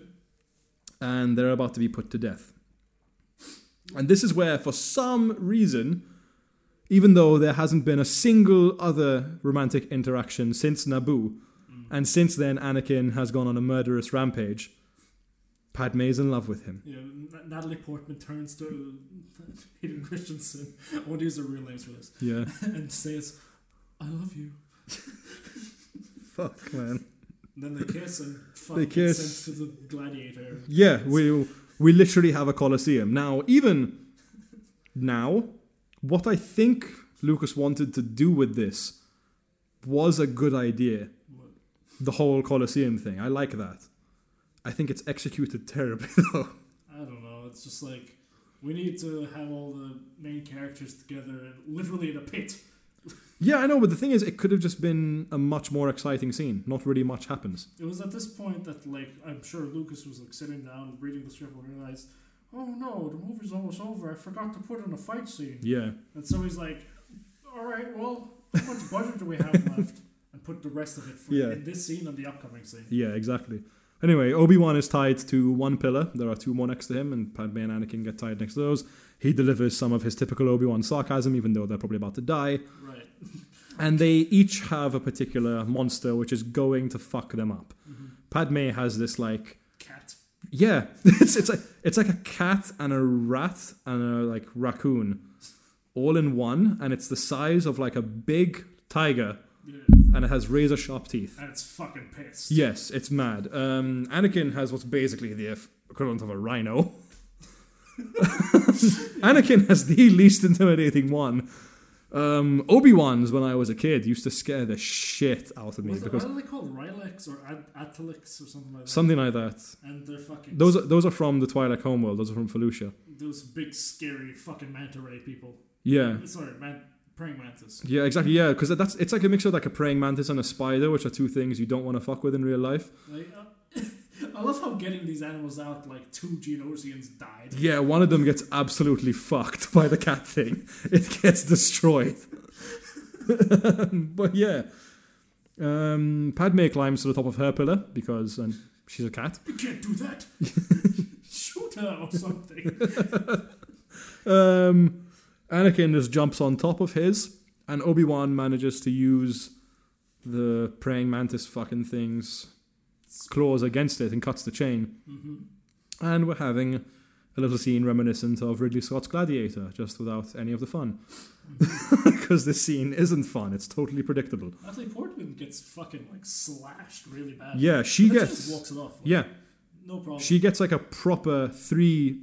and they're about to be put to death. And this is where, for some reason, even though there hasn't been a single other romantic interaction since Naboo. And since then Anakin has gone on a murderous rampage, Padme is in love with him. N- Natalie Portman turns to Hayden Christensen. I want to use their real names for this. Yeah. and says, I love you. Fuck, man. And then they kiss and fuck They kiss. sent to the gladiator. Yeah, we we literally have a coliseum now. Even now, what I think Lucas wanted to do with this was a good idea. The whole coliseum thing, I like that. I think it's executed terribly though. I don't know. It's just like we need to have all the main characters together, literally in a pit. yeah, I know, but the thing is, it could have just been a much more exciting scene. Not really much happens. It was at this point that, like, I'm sure Lucas was like sitting down reading the script and realized, oh no, the movie's almost over. I forgot to put in a fight scene. Yeah, And so he's like, all right, well, how much budget do we have left? Put the rest of it for Yeah. in this scene and the upcoming scene. yeah, exactly. Anyway, Obi Wan is tied to one pillar. There are two more next to him, and Padme and Anakin get tied next to those. He delivers some of his typical Obi Wan sarcasm, even though they're probably about to die. Right. And they each have a particular monster which is going to fuck them up. Mhm. Padme has this like Cat. yeah, it's it's like it's like a cat and a rat and a like raccoon, all in one, and it's the size of like a big tiger, And it has razor sharp teeth. And it's fucking pissed. Yes, it's mad. Um, Anakin has what's basically the equivalent of a rhino. Anakin has the least intimidating one. Um, Obi Wan's when I was a kid used to scare the shit out of me Was because what are they called? Rylex or Ad- Atalix or something like that? something like that. And they're fucking. Those are, those are from the Twilight Homeworld. Those are from Felucia. those big, scary fucking manta ray people. Yeah, Sorry, man, praying mantis. yeah, exactly. Yeah, because that's it's like a mixture of like a praying mantis and a spider, which are two things you don't want to fuck with in real life. Like, uh, I love how getting these animals out, like two Geonosians died. Yeah, one of them gets absolutely fucked by the cat thing. It gets destroyed. but yeah. Um, Padme climbs to the top of her pillar because um, she's a cat. You can't do that. Shoot her or something. Um, Anakin just jumps on top of his, and Obi Wan manages to use the praying mantis fucking thing's claws against it and cuts the chain. hmm And we're having a little scene reminiscent of Ridley Scott's Gladiator, just without any of the fun. Because this scene isn't fun; it's totally predictable. Natalie Portman gets fucking like slashed really bad. Yeah, she gets just walks it off. like, yeah, no problem. she gets like a proper three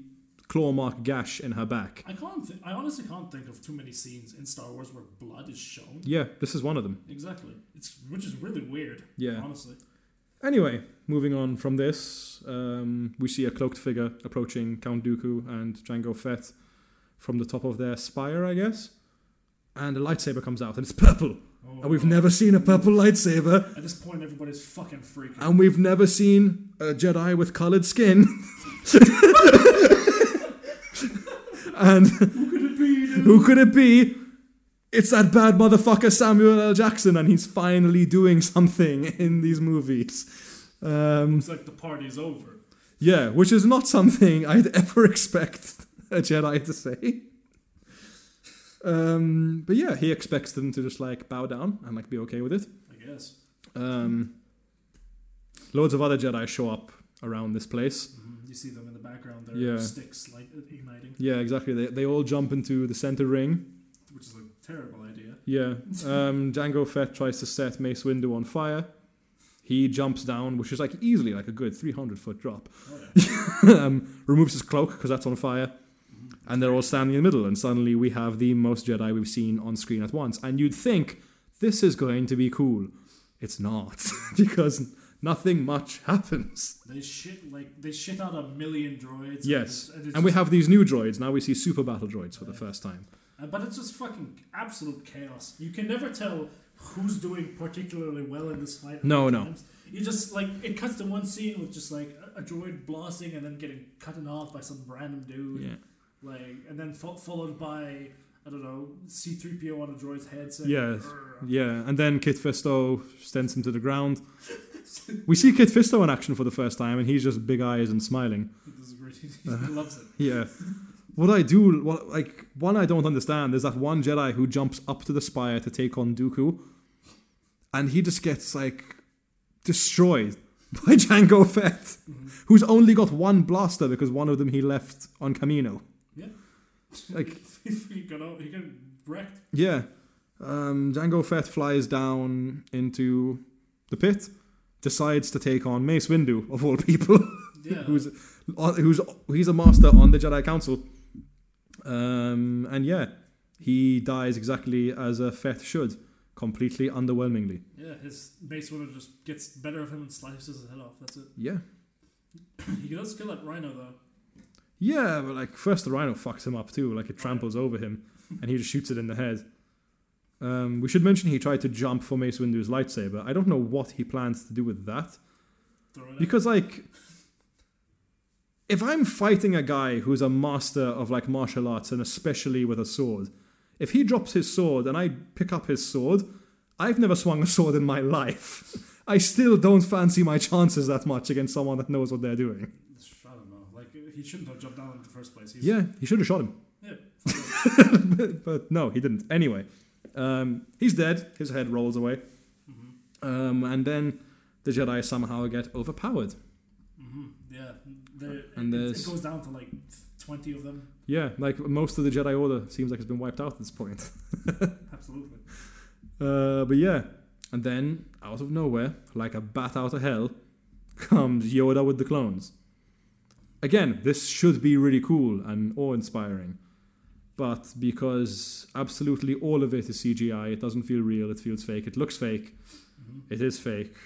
claw mark gash in her back. I can't. Th- I honestly can't think of too many scenes in Star Wars where blood is shown. Yeah, this is one of them. Exactly. It's which is really weird. Yeah. Honestly. Anyway, moving on from this, um, we see a cloaked figure approaching Count Dooku and Jango Fett from the top of their spire, I guess. And a lightsaber comes out, and it's purple. Oh, And we've no. never seen a purple lightsaber, At this point, everybody's fucking freaking. and we've never seen a Jedi with colored skin. and Who could it be? Dude? who could it be? It's that bad motherfucker Samuel L. Jackson, and he's finally doing something in these movies. Um, Looks like the party's over. Yeah, which is not something I'd ever expect a Jedi to say. Um, but yeah, he expects them to just like bow down and like be okay with it. I guess. Um, loads of other Jedi show up around this place. You see them in the background. Their Yeah. sticks like igniting. Yeah, exactly. They they all jump into the center ring, which is a terrible idea. Yeah. Um, Jango Fett tries to set Mace Windu on fire. He jumps down, which is like easily like a good 300 foot drop. Oh, yeah. um, removes his cloak because that's on fire. And they're all standing in the middle, and suddenly we have the most Jedi we've seen on screen at once. And you'd think this is going to be cool. It's not, because nothing much happens. They shit like they shit out a million droids. Yes. and, it's And we have these new droids. Now we see super battle droids for the first time. uh, but it's just fucking absolute chaos. You can never tell who's doing particularly well in this fight. No, no. times. You just like it cuts to one scene with just like a, a droid blasting and then getting cut in half by some random dude. Yeah. Like and then fo- followed by I don't know C three PO on a droid's head. Saying. Yeah, and then Kit Fisto sends him to the ground. We see Kit Fisto in action for the first time, and he's just big eyes and smiling. This is great. He loves it. Yeah. What I do, what like one I don't understand is that one Jedi who jumps up to the spire to take on Dooku, and he just gets like destroyed by Jango Fett, who's only got one blaster because one of them he left on Kamino. Yeah. Like he got out, he got wrecked. yeah, um, Jango Fett flies down into the pit, decides to take on Mace Windu of all people. Yeah. who's who's he's a master on the Jedi Council. Um, and yeah, he dies exactly as a Fett should, completely underwhelmingly. yeah, his Mace Windu just gets better of him and slices his head off. That's it. Yeah, He does kill that rhino though. yeah, but like first the Rhino fucks him up too, like it tramples over him, and he just shoots it in the head. Um, we should mention he tried to jump for Mace Windu's lightsaber. I don't know what he plans to do with that. Throw it out. Because like if I'm fighting a guy who's a master of like martial arts and especially with a sword, if he drops his sword and I pick up his sword, I've never swung a sword in my life. I still don't fancy my chances that much against someone that knows what they're doing. I don't know. Like he shouldn't have jumped down in the first place. He's, Yeah, he should have shot him. Yeah. but, but no, he didn't. Anyway, um, he's dead. His head rolls away. Mm-hmm. Um, and then the Jedi somehow get overpowered. hmm Yeah. And it goes down to like twenty of them. Yeah, like most of the Jedi Order seems like it's been wiped out at this point. Absolutely. Uh, but yeah, and then out of nowhere, like a bat out of hell, comes Yoda with the clones. Again, this should be really cool and awe-inspiring, but because absolutely all of it is CGI, it doesn't feel real. It feels fake. It looks fake. hmm It is fake,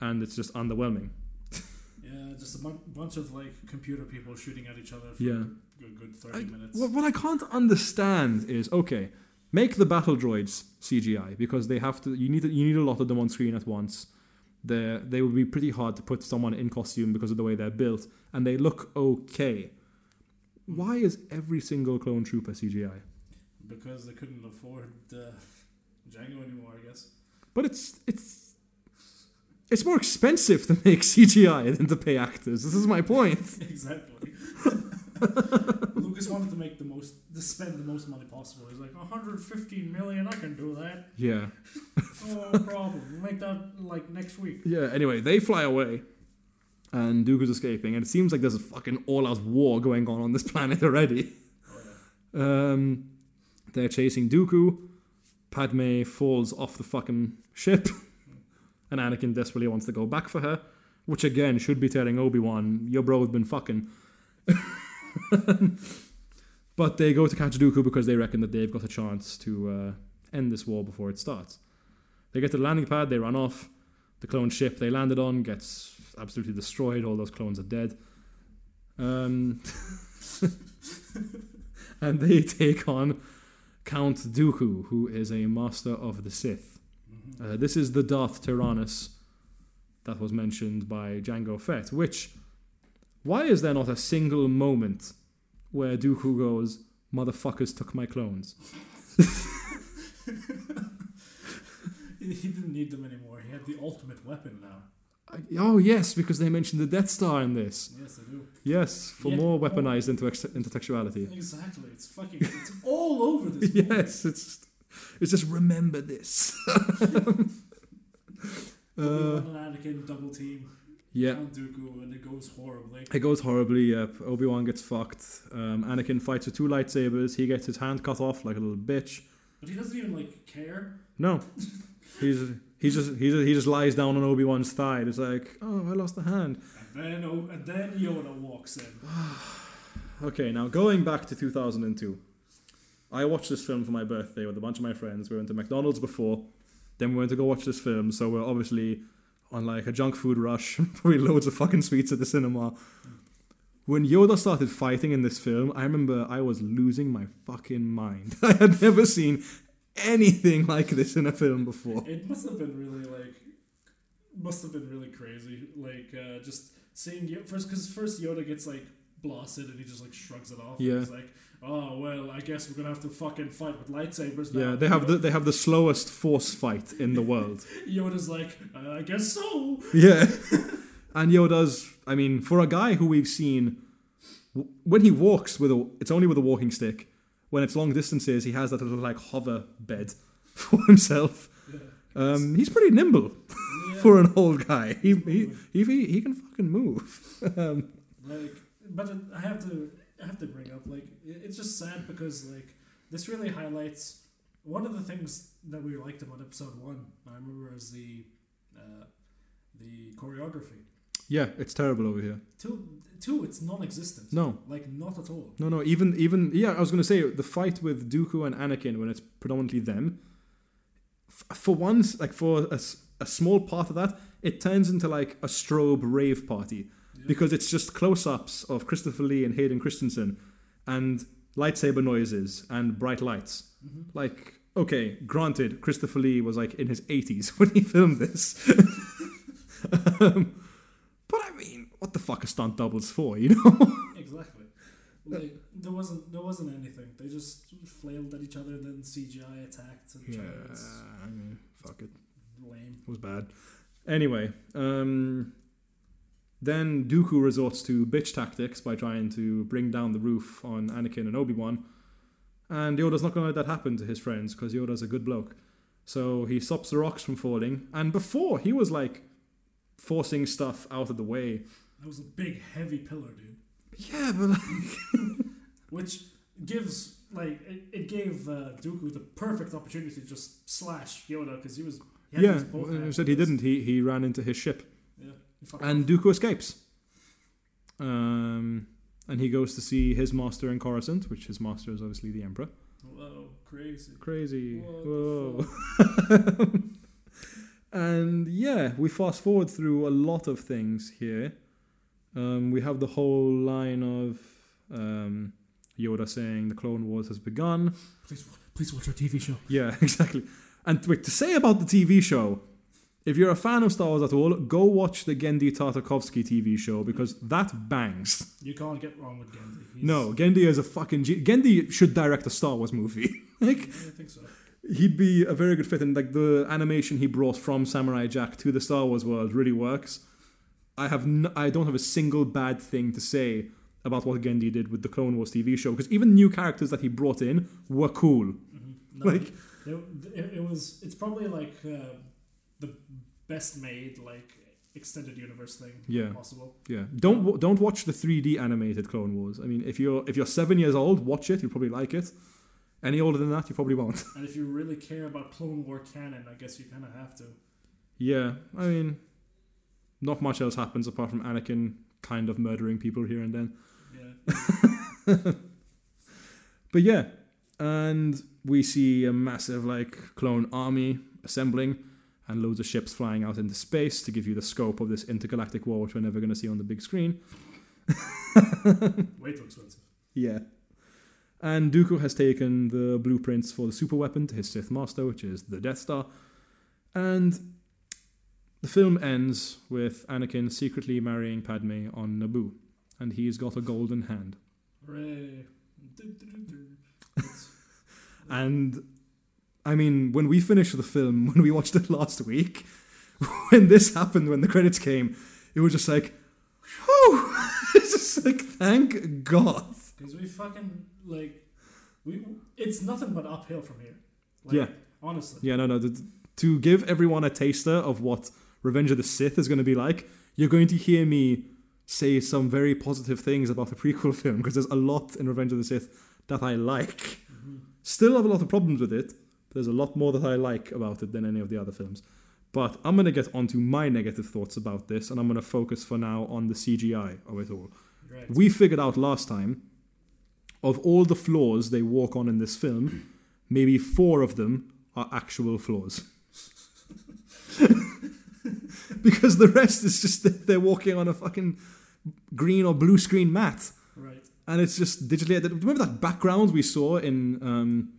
and it's just underwhelming. Yeah, just a bun- bunch of like computer people shooting at each other for Yeah. a good, good thirty I- minutes. What, what I can't understand is okay, make the battle droids CGI because they have to. You need you need a lot of them on screen at once. They they would be pretty hard to put someone in costume because of the way they're built, and they look okay. Why is every single clone trooper CGI? because they couldn't afford uh, Jango anymore, I guess. But it's it's it's more expensive to make CGI than to pay actors. This is my point. exactly. Lucas wanted to make the most, to spend the most money possible. He's like, 115 million, I can do that. Yeah. No problem. We'll make that like next week. Yeah, anyway, they fly away. And Dooku's escaping, and it seems like there's a fucking all-out war going on on this planet already. Um, they're chasing Dooku. Padme falls off the fucking ship, and Anakin desperately wants to go back for her, which again should be telling Obi Wan, "Your bro's been fucking." but they go to catch Dooku because they reckon that they've got a chance to uh, end this war before it starts. They get to the landing pad. They run off. The clone ship they landed on gets absolutely destroyed. All those clones are dead. Um, and they take on Count Dooku, who is a master of the Sith. Mhm. Uh, this is the Darth Tyrannus that was mentioned by Jango Fett. Which, why is there not a single moment where Dooku goes, "Motherfuckers took my clones"? he, didn't need them anymore. He had the ultimate weapon now. I- oh yes, because they mentioned the Death Star in this. Yes, I do. Yes, for Yeah. more weaponized intertext- intertextuality. Exactly. It's fucking. It's all over this. movie. yes, it's just, it's just remember this. Uh, Anakin double team. Yeah. Count Dooku, and it goes horribly. It goes horribly. Yep. Obi Wan gets fucked. Um, Anakin fights with two lightsabers. He gets his hand cut off like a little bitch. But he doesn't even like care. No, he's he just he just he just lies down on Obi Wan's thigh. It's like, oh, I lost a hand. And then oh, and then Yoda walks in. Okay, now going back to 2002, I watched this film for my birthday with a bunch of my friends. We went to McDonald's before, then we went to go watch this film. So we're obviously on like a junk food rush, probably loads of fucking sweets at the cinema. When Yoda started fighting in this film, I remember I was losing my fucking mind. I had never seen anything like this in a film before. It must have been really like, must have been really crazy. Like uh, just seeing Yo- first, because first Yoda gets like blasted and he just like shrugs it off. and Yeah. He's like, oh well, I guess we're gonna have to fucking fight with lightsabers now. Yeah, they have the they have the slowest force fight in the world. Yoda's like, uh, I guess so. Yeah. and Yoda's, I mean, for a guy who we've seen, when he walks with a, it's only with a walking stick. When it's long distances, he has that little like hover bed for himself. Yeah. Um, he's pretty nimble Yeah. for an old guy. He he he, he, he can fucking move. um, like but it, i have to i have to bring up like it, it's just sad because like this really highlights one of the things that we liked about episode one i remember is the uh, the choreography yeah, it's terrible over here. two two it's non-existent No, like not at all no, no. Even even yeah, I was gonna say the fight with Dooku and Anakin when it's predominantly them. f- For once, like for a small part of that, it turns into like a strobe rave party Yeah. because it's just close-ups of Christopher Lee and Hayden Christensen, and lightsaber noises and bright lights. Mhm. Like, okay, granted, Christopher Lee was like in his 80s when he filmed this. um, but I mean, what the fuck are stunt doubles for, you know? exactly like there wasn't there wasn't anything they just flailed at each other and then cgi attacked other it's I mean, fuck it. lame It was bad. Anyway, um, then Dooku resorts to bitch tactics by trying to bring down the roof on Anakin and Obi Wan. And Yoda's not going to let that happen to his friends because Yoda's a good bloke. So he stops the rocks from falling. And before, he was like forcing stuff out of the way. That was a big heavy pillar dude Yeah, but like, which gives like it, it gave uh, Dooku the perfect opportunity to just slash Yoda because he was he yeah, his both hands said he didn't. He he ran into his ship, Yeah, and. Dooku escapes. Um, and he goes to see his master in Coruscant, which his master is obviously the Emperor. Whoa, crazy. Crazy. Whoa. the and yeah, we fast forward through a lot of things here. Um, we have the whole line of um, Yoda saying the Clone Wars has begun. Please, please watch our TV show. Yeah, exactly. And wait, to say about the TV show, if you're a fan of Star Wars at all, go watch the Genndy Tartakovsky TV show because that bangs. You can't get wrong with Genndy. He's, No, Genndy is a fucking G- Genndy should direct a Star Wars movie. like I think so. he'd be a very good fit and like the animation he brought from Samurai Jack to the Star Wars world really works. I have n- I don't have a single bad thing to say about what Genndy did with the Clone Wars TV show because even new characters that he brought in were cool. hmm No, Like it, it, was. It's probably like uh, the best made like extended universe thing Yeah. possible. yeah, don't w- don't watch the 3D animated Clone Wars. I mean, if you're if you're 7 years old, watch it, you'll probably like it. Any older than that, you probably won't. And if you really care about Clone War canon, I guess you kind of have to. yeah, I mean not much else happens apart from Anakin kind of murdering people here and then. Yeah. But yeah, and we see a massive like clone army assembling and loads of ships flying out into space to give you the scope of this intergalactic war, which we're never going to see on the big screen. Way too expensive. Yeah. And Dooku has taken the blueprints for the super weapon to his Sith Master, which is the Death Star. And the film ends with Anakin secretly marrying Padme on Naboo. And he's got a golden hand. Hooray. And I mean, when we finished the film, when we watched it last week, when this happened, when the credits came, it was just like, whew! it's just like, thank God. Because we fucking like we it's nothing but uphill from here. Like, Yeah. Honestly. Yeah, no, no. th- To give everyone a taster of what Revenge of the Sith is going to be like. You're going to hear me say some very positive things about the prequel film because there's a lot in Revenge of the Sith that I like. Mm-hmm. Still have a lot of problems with it, but there's a lot more that I like about it than any of the other films. But I'm going to get onto my negative thoughts about this, and I'm going to focus for now on the CGI of it all. Right. We figured out last time, of all the floors they walk on in this film, maybe four of them are actual floors. because the rest is just that they're walking on a fucking green or blue screen mat. Right. And it's just digitally. Remember that background we saw in um,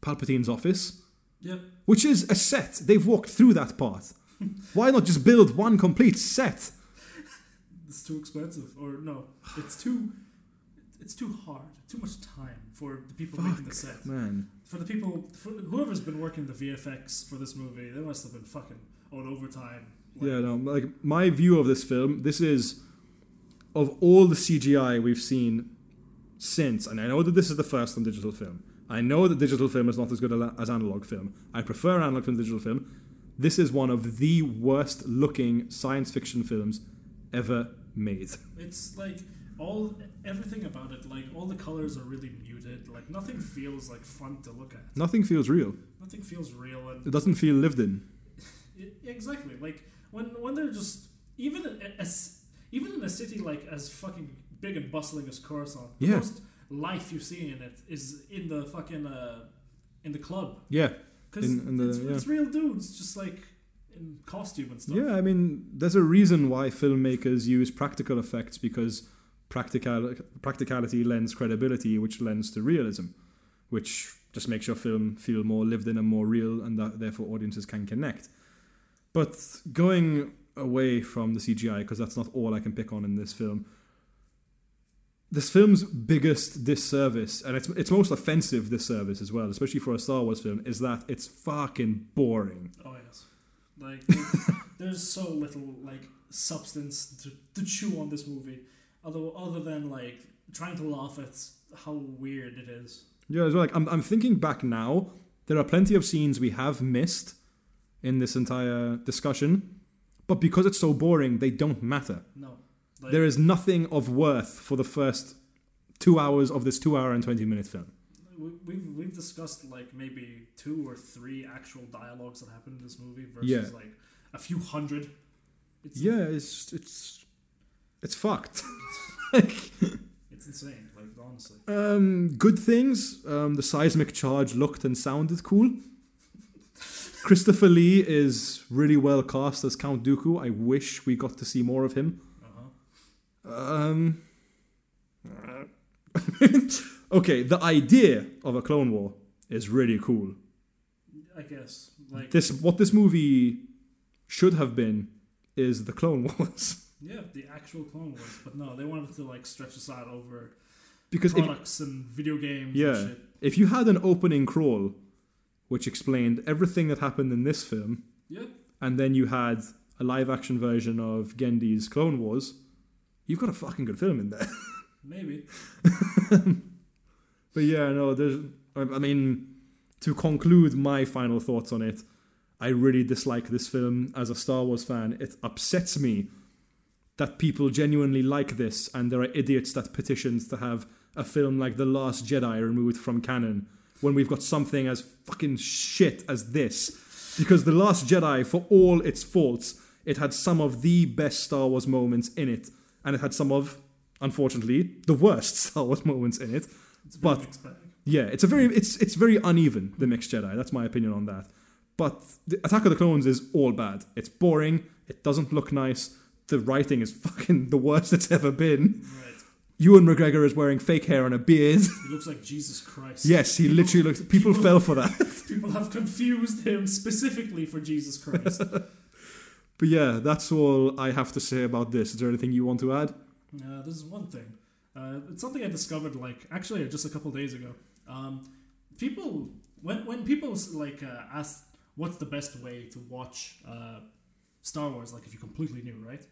Palpatine's office? Yep. Which is a set. They've walked through that part. Why not just build one complete set? It's too expensive, or no, it's too, it's too hard, too much time for the people making the set. Man. For the people, for whoever's been working the VFX for this movie, they must have been fucking on overtime. Yeah, no, like my view of this film, this is of all the CGI we've seen since, and I know that this is the first on digital film. I know that digital film is not as good as analog film. I prefer analog film to digital film. This is one of the worst looking science fiction films ever made. It's like all everything about it, like all the colors are really muted. Like nothing feels like fun to look at. Nothing feels real. Nothing feels real, and It doesn't feel lived in. it, exactly like when when they're just even a, a s- even in a city like as fucking big and bustling as Coruscant, the Yeah. most life you see in it is in the fucking uh, in the club Yeah, because it's, yeah. it's real dudes just like in costume and stuff. Yeah, I mean, there's a reason why filmmakers use practical effects because practical practicality lends credibility, which lends to realism, which just makes your film feel more lived in and more real, and that therefore audiences can connect. But going away from the CGI, because that's not all I can pick on in this film. This film's biggest disservice, and it's its most offensive disservice as well, especially for a Star Wars film, is that it's fucking boring. Oh yes, like there's so little like substance to, to chew on this movie, although other than like trying to laugh at how weird it is. Yeah, as well, like I'm, I'm thinking back now. There are plenty of scenes we have missed in this entire discussion, but because it's so boring, they don't matter. No, like, There is nothing of worth for the first two hours of this two-hour and twenty-minute film. we- we've we've discussed like maybe two or three actual dialogues that happened in this movie versus Yeah. like a few hundred. It's, Yeah, it's it's it's fucked. it's insane. Like honestly, Um, good things. Um, the seismic charge looked and sounded cool. Christopher Lee is really well cast as Count Dooku. I wish we got to see more of him. uh-huh. Um. okay, the idea of a Clone War is really cool. I guess like This, what this movie should have been, is the Clone Wars. yeah, the actual Clone Wars, but no, they wanted to like stretch this out over Because if, products and video games. Yeah. and shit. if you had an opening crawl, which explained everything that happened in this film, yeah, and then you had a live action version of Genndy's Clone Wars, you've got a fucking good film in there. maybe. But yeah, no, there's. I I mean, to conclude my final thoughts on it, I really dislike this film as a Star Wars fan. It upsets me that people genuinely like this, and there are idiots that petitions to have a film like The Last Jedi removed from canon when we've got something as fucking shit as this. Because The Last Jedi, for all its faults, it had some of the best Star Wars moments in it, and it had some of, unfortunately, the worst Star Wars moments in it. But-. Yeah, it's a very it's it's very uneven the mixed Jedi. That's my opinion on that. But the Attack of the Clones is all bad. It's boring. It doesn't look nice. The writing is fucking the worst it's ever been. Right. Ewan McGregor is wearing fake hair and a beard. He looks like Jesus Christ. yes, he literally looks. People people- fell for that. People have confused him specifically for Jesus Christ. But yeah, that's all I have to say about this. Is there anything you want to add? Uh, this is one thing. Uh, it's something I discovered like actually just a couple days ago. Um, people when when people like uh, ask what's the best way to watch uh, Star Wars, like if you're completely new, right?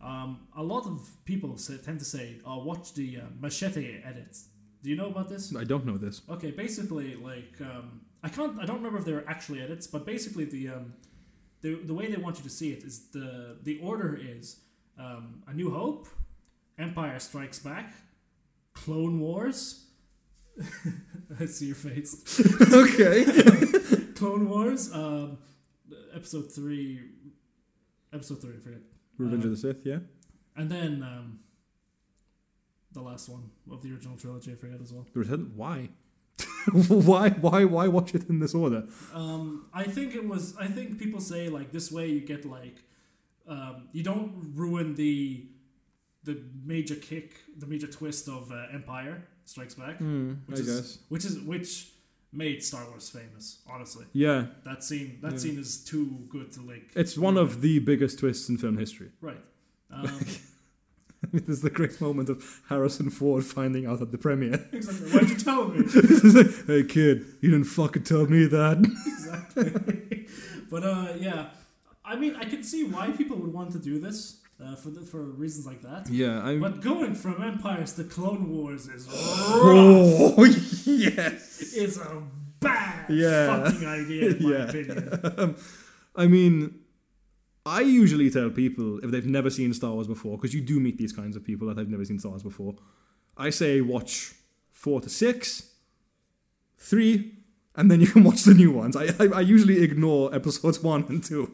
Um, a lot of people say, tend to say, "Oh, watch the uh, machete edits." Do you know about this? I don't know this. Okay, basically, like um, I can't, I don't remember if they're actually edits, but basically the um, the the way they want you to see it is the the order is um, A New Hope, Empire Strikes Back, Clone Wars. I see your face. okay. Clone Wars, um, episode three, episode three, I forget, Revenge Uh, of the Sith, yeah. and then um, the last one of the original trilogy, I forget as well. Return- Why? why? Why? Why watch it in this order? Um, I think it was. I think people say like this way you get like, um, you don't ruin the, the major kick, the major twist of uh, Empire Strikes Back, Hmm, which I is guess. which is which made Star Wars famous. Honestly, Yeah, that scene that Yeah. scene is too good to like. it's one of the biggest twists in film history. right. Um, There's the great moment of Harrison Ford finding out at the premiere. exactly. Why'd you tell me? He's like, hey kid, you didn't fucking tell me that. exactly. but uh, yeah, I mean, I can see why people would want to do this uh, for the, for reasons like that. Yeah, I'm. But going from Empires to Clone Wars is rough. Oh yes. It's a bad Yeah. fucking idea, in my Yeah. opinion. I mean, I usually tell people if they've never seen Star Wars before, because you do meet these kinds of people that have never seen Star Wars before. I say watch four to six, three, and then you can watch the new ones. I I, I usually ignore episodes one and two.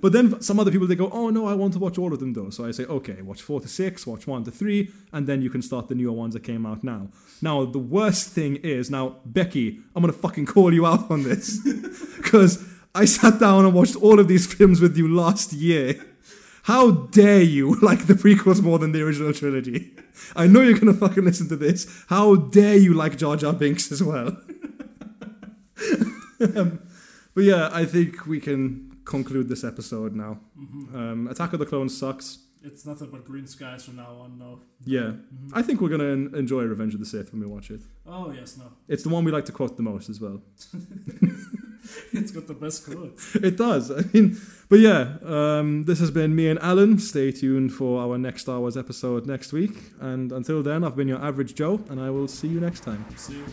But then some other people they go, oh no, I want to watch all of them though. So I say, okay, watch four to six, watch one to three, and then you can start the newer ones that came out now. Now the worst thing is now Becky, I'm gonna fucking call you out on this because I sat down and watched all of these films with you last year. How dare you like the prequels more than the original trilogy? I know you're gonna fucking listen to this. How dare you like Jar Jar Binks as well? um, but yeah, I think we can conclude this episode now. Mhm. Um, Attack of the Clones sucks. It's nothing but green skies from now on, no. Yeah, Mhm. I think we're gonna en- enjoy Revenge of the Sith when we watch it. Oh, yes, no. It's the one we like to quote the most as well. It's got the best quotes. It does. I mean, but yeah, um, this has been me and Allan. Stay tuned for our next Star Wars episode next week. And until then, I've been your average Joe, and I will see you next time. See you.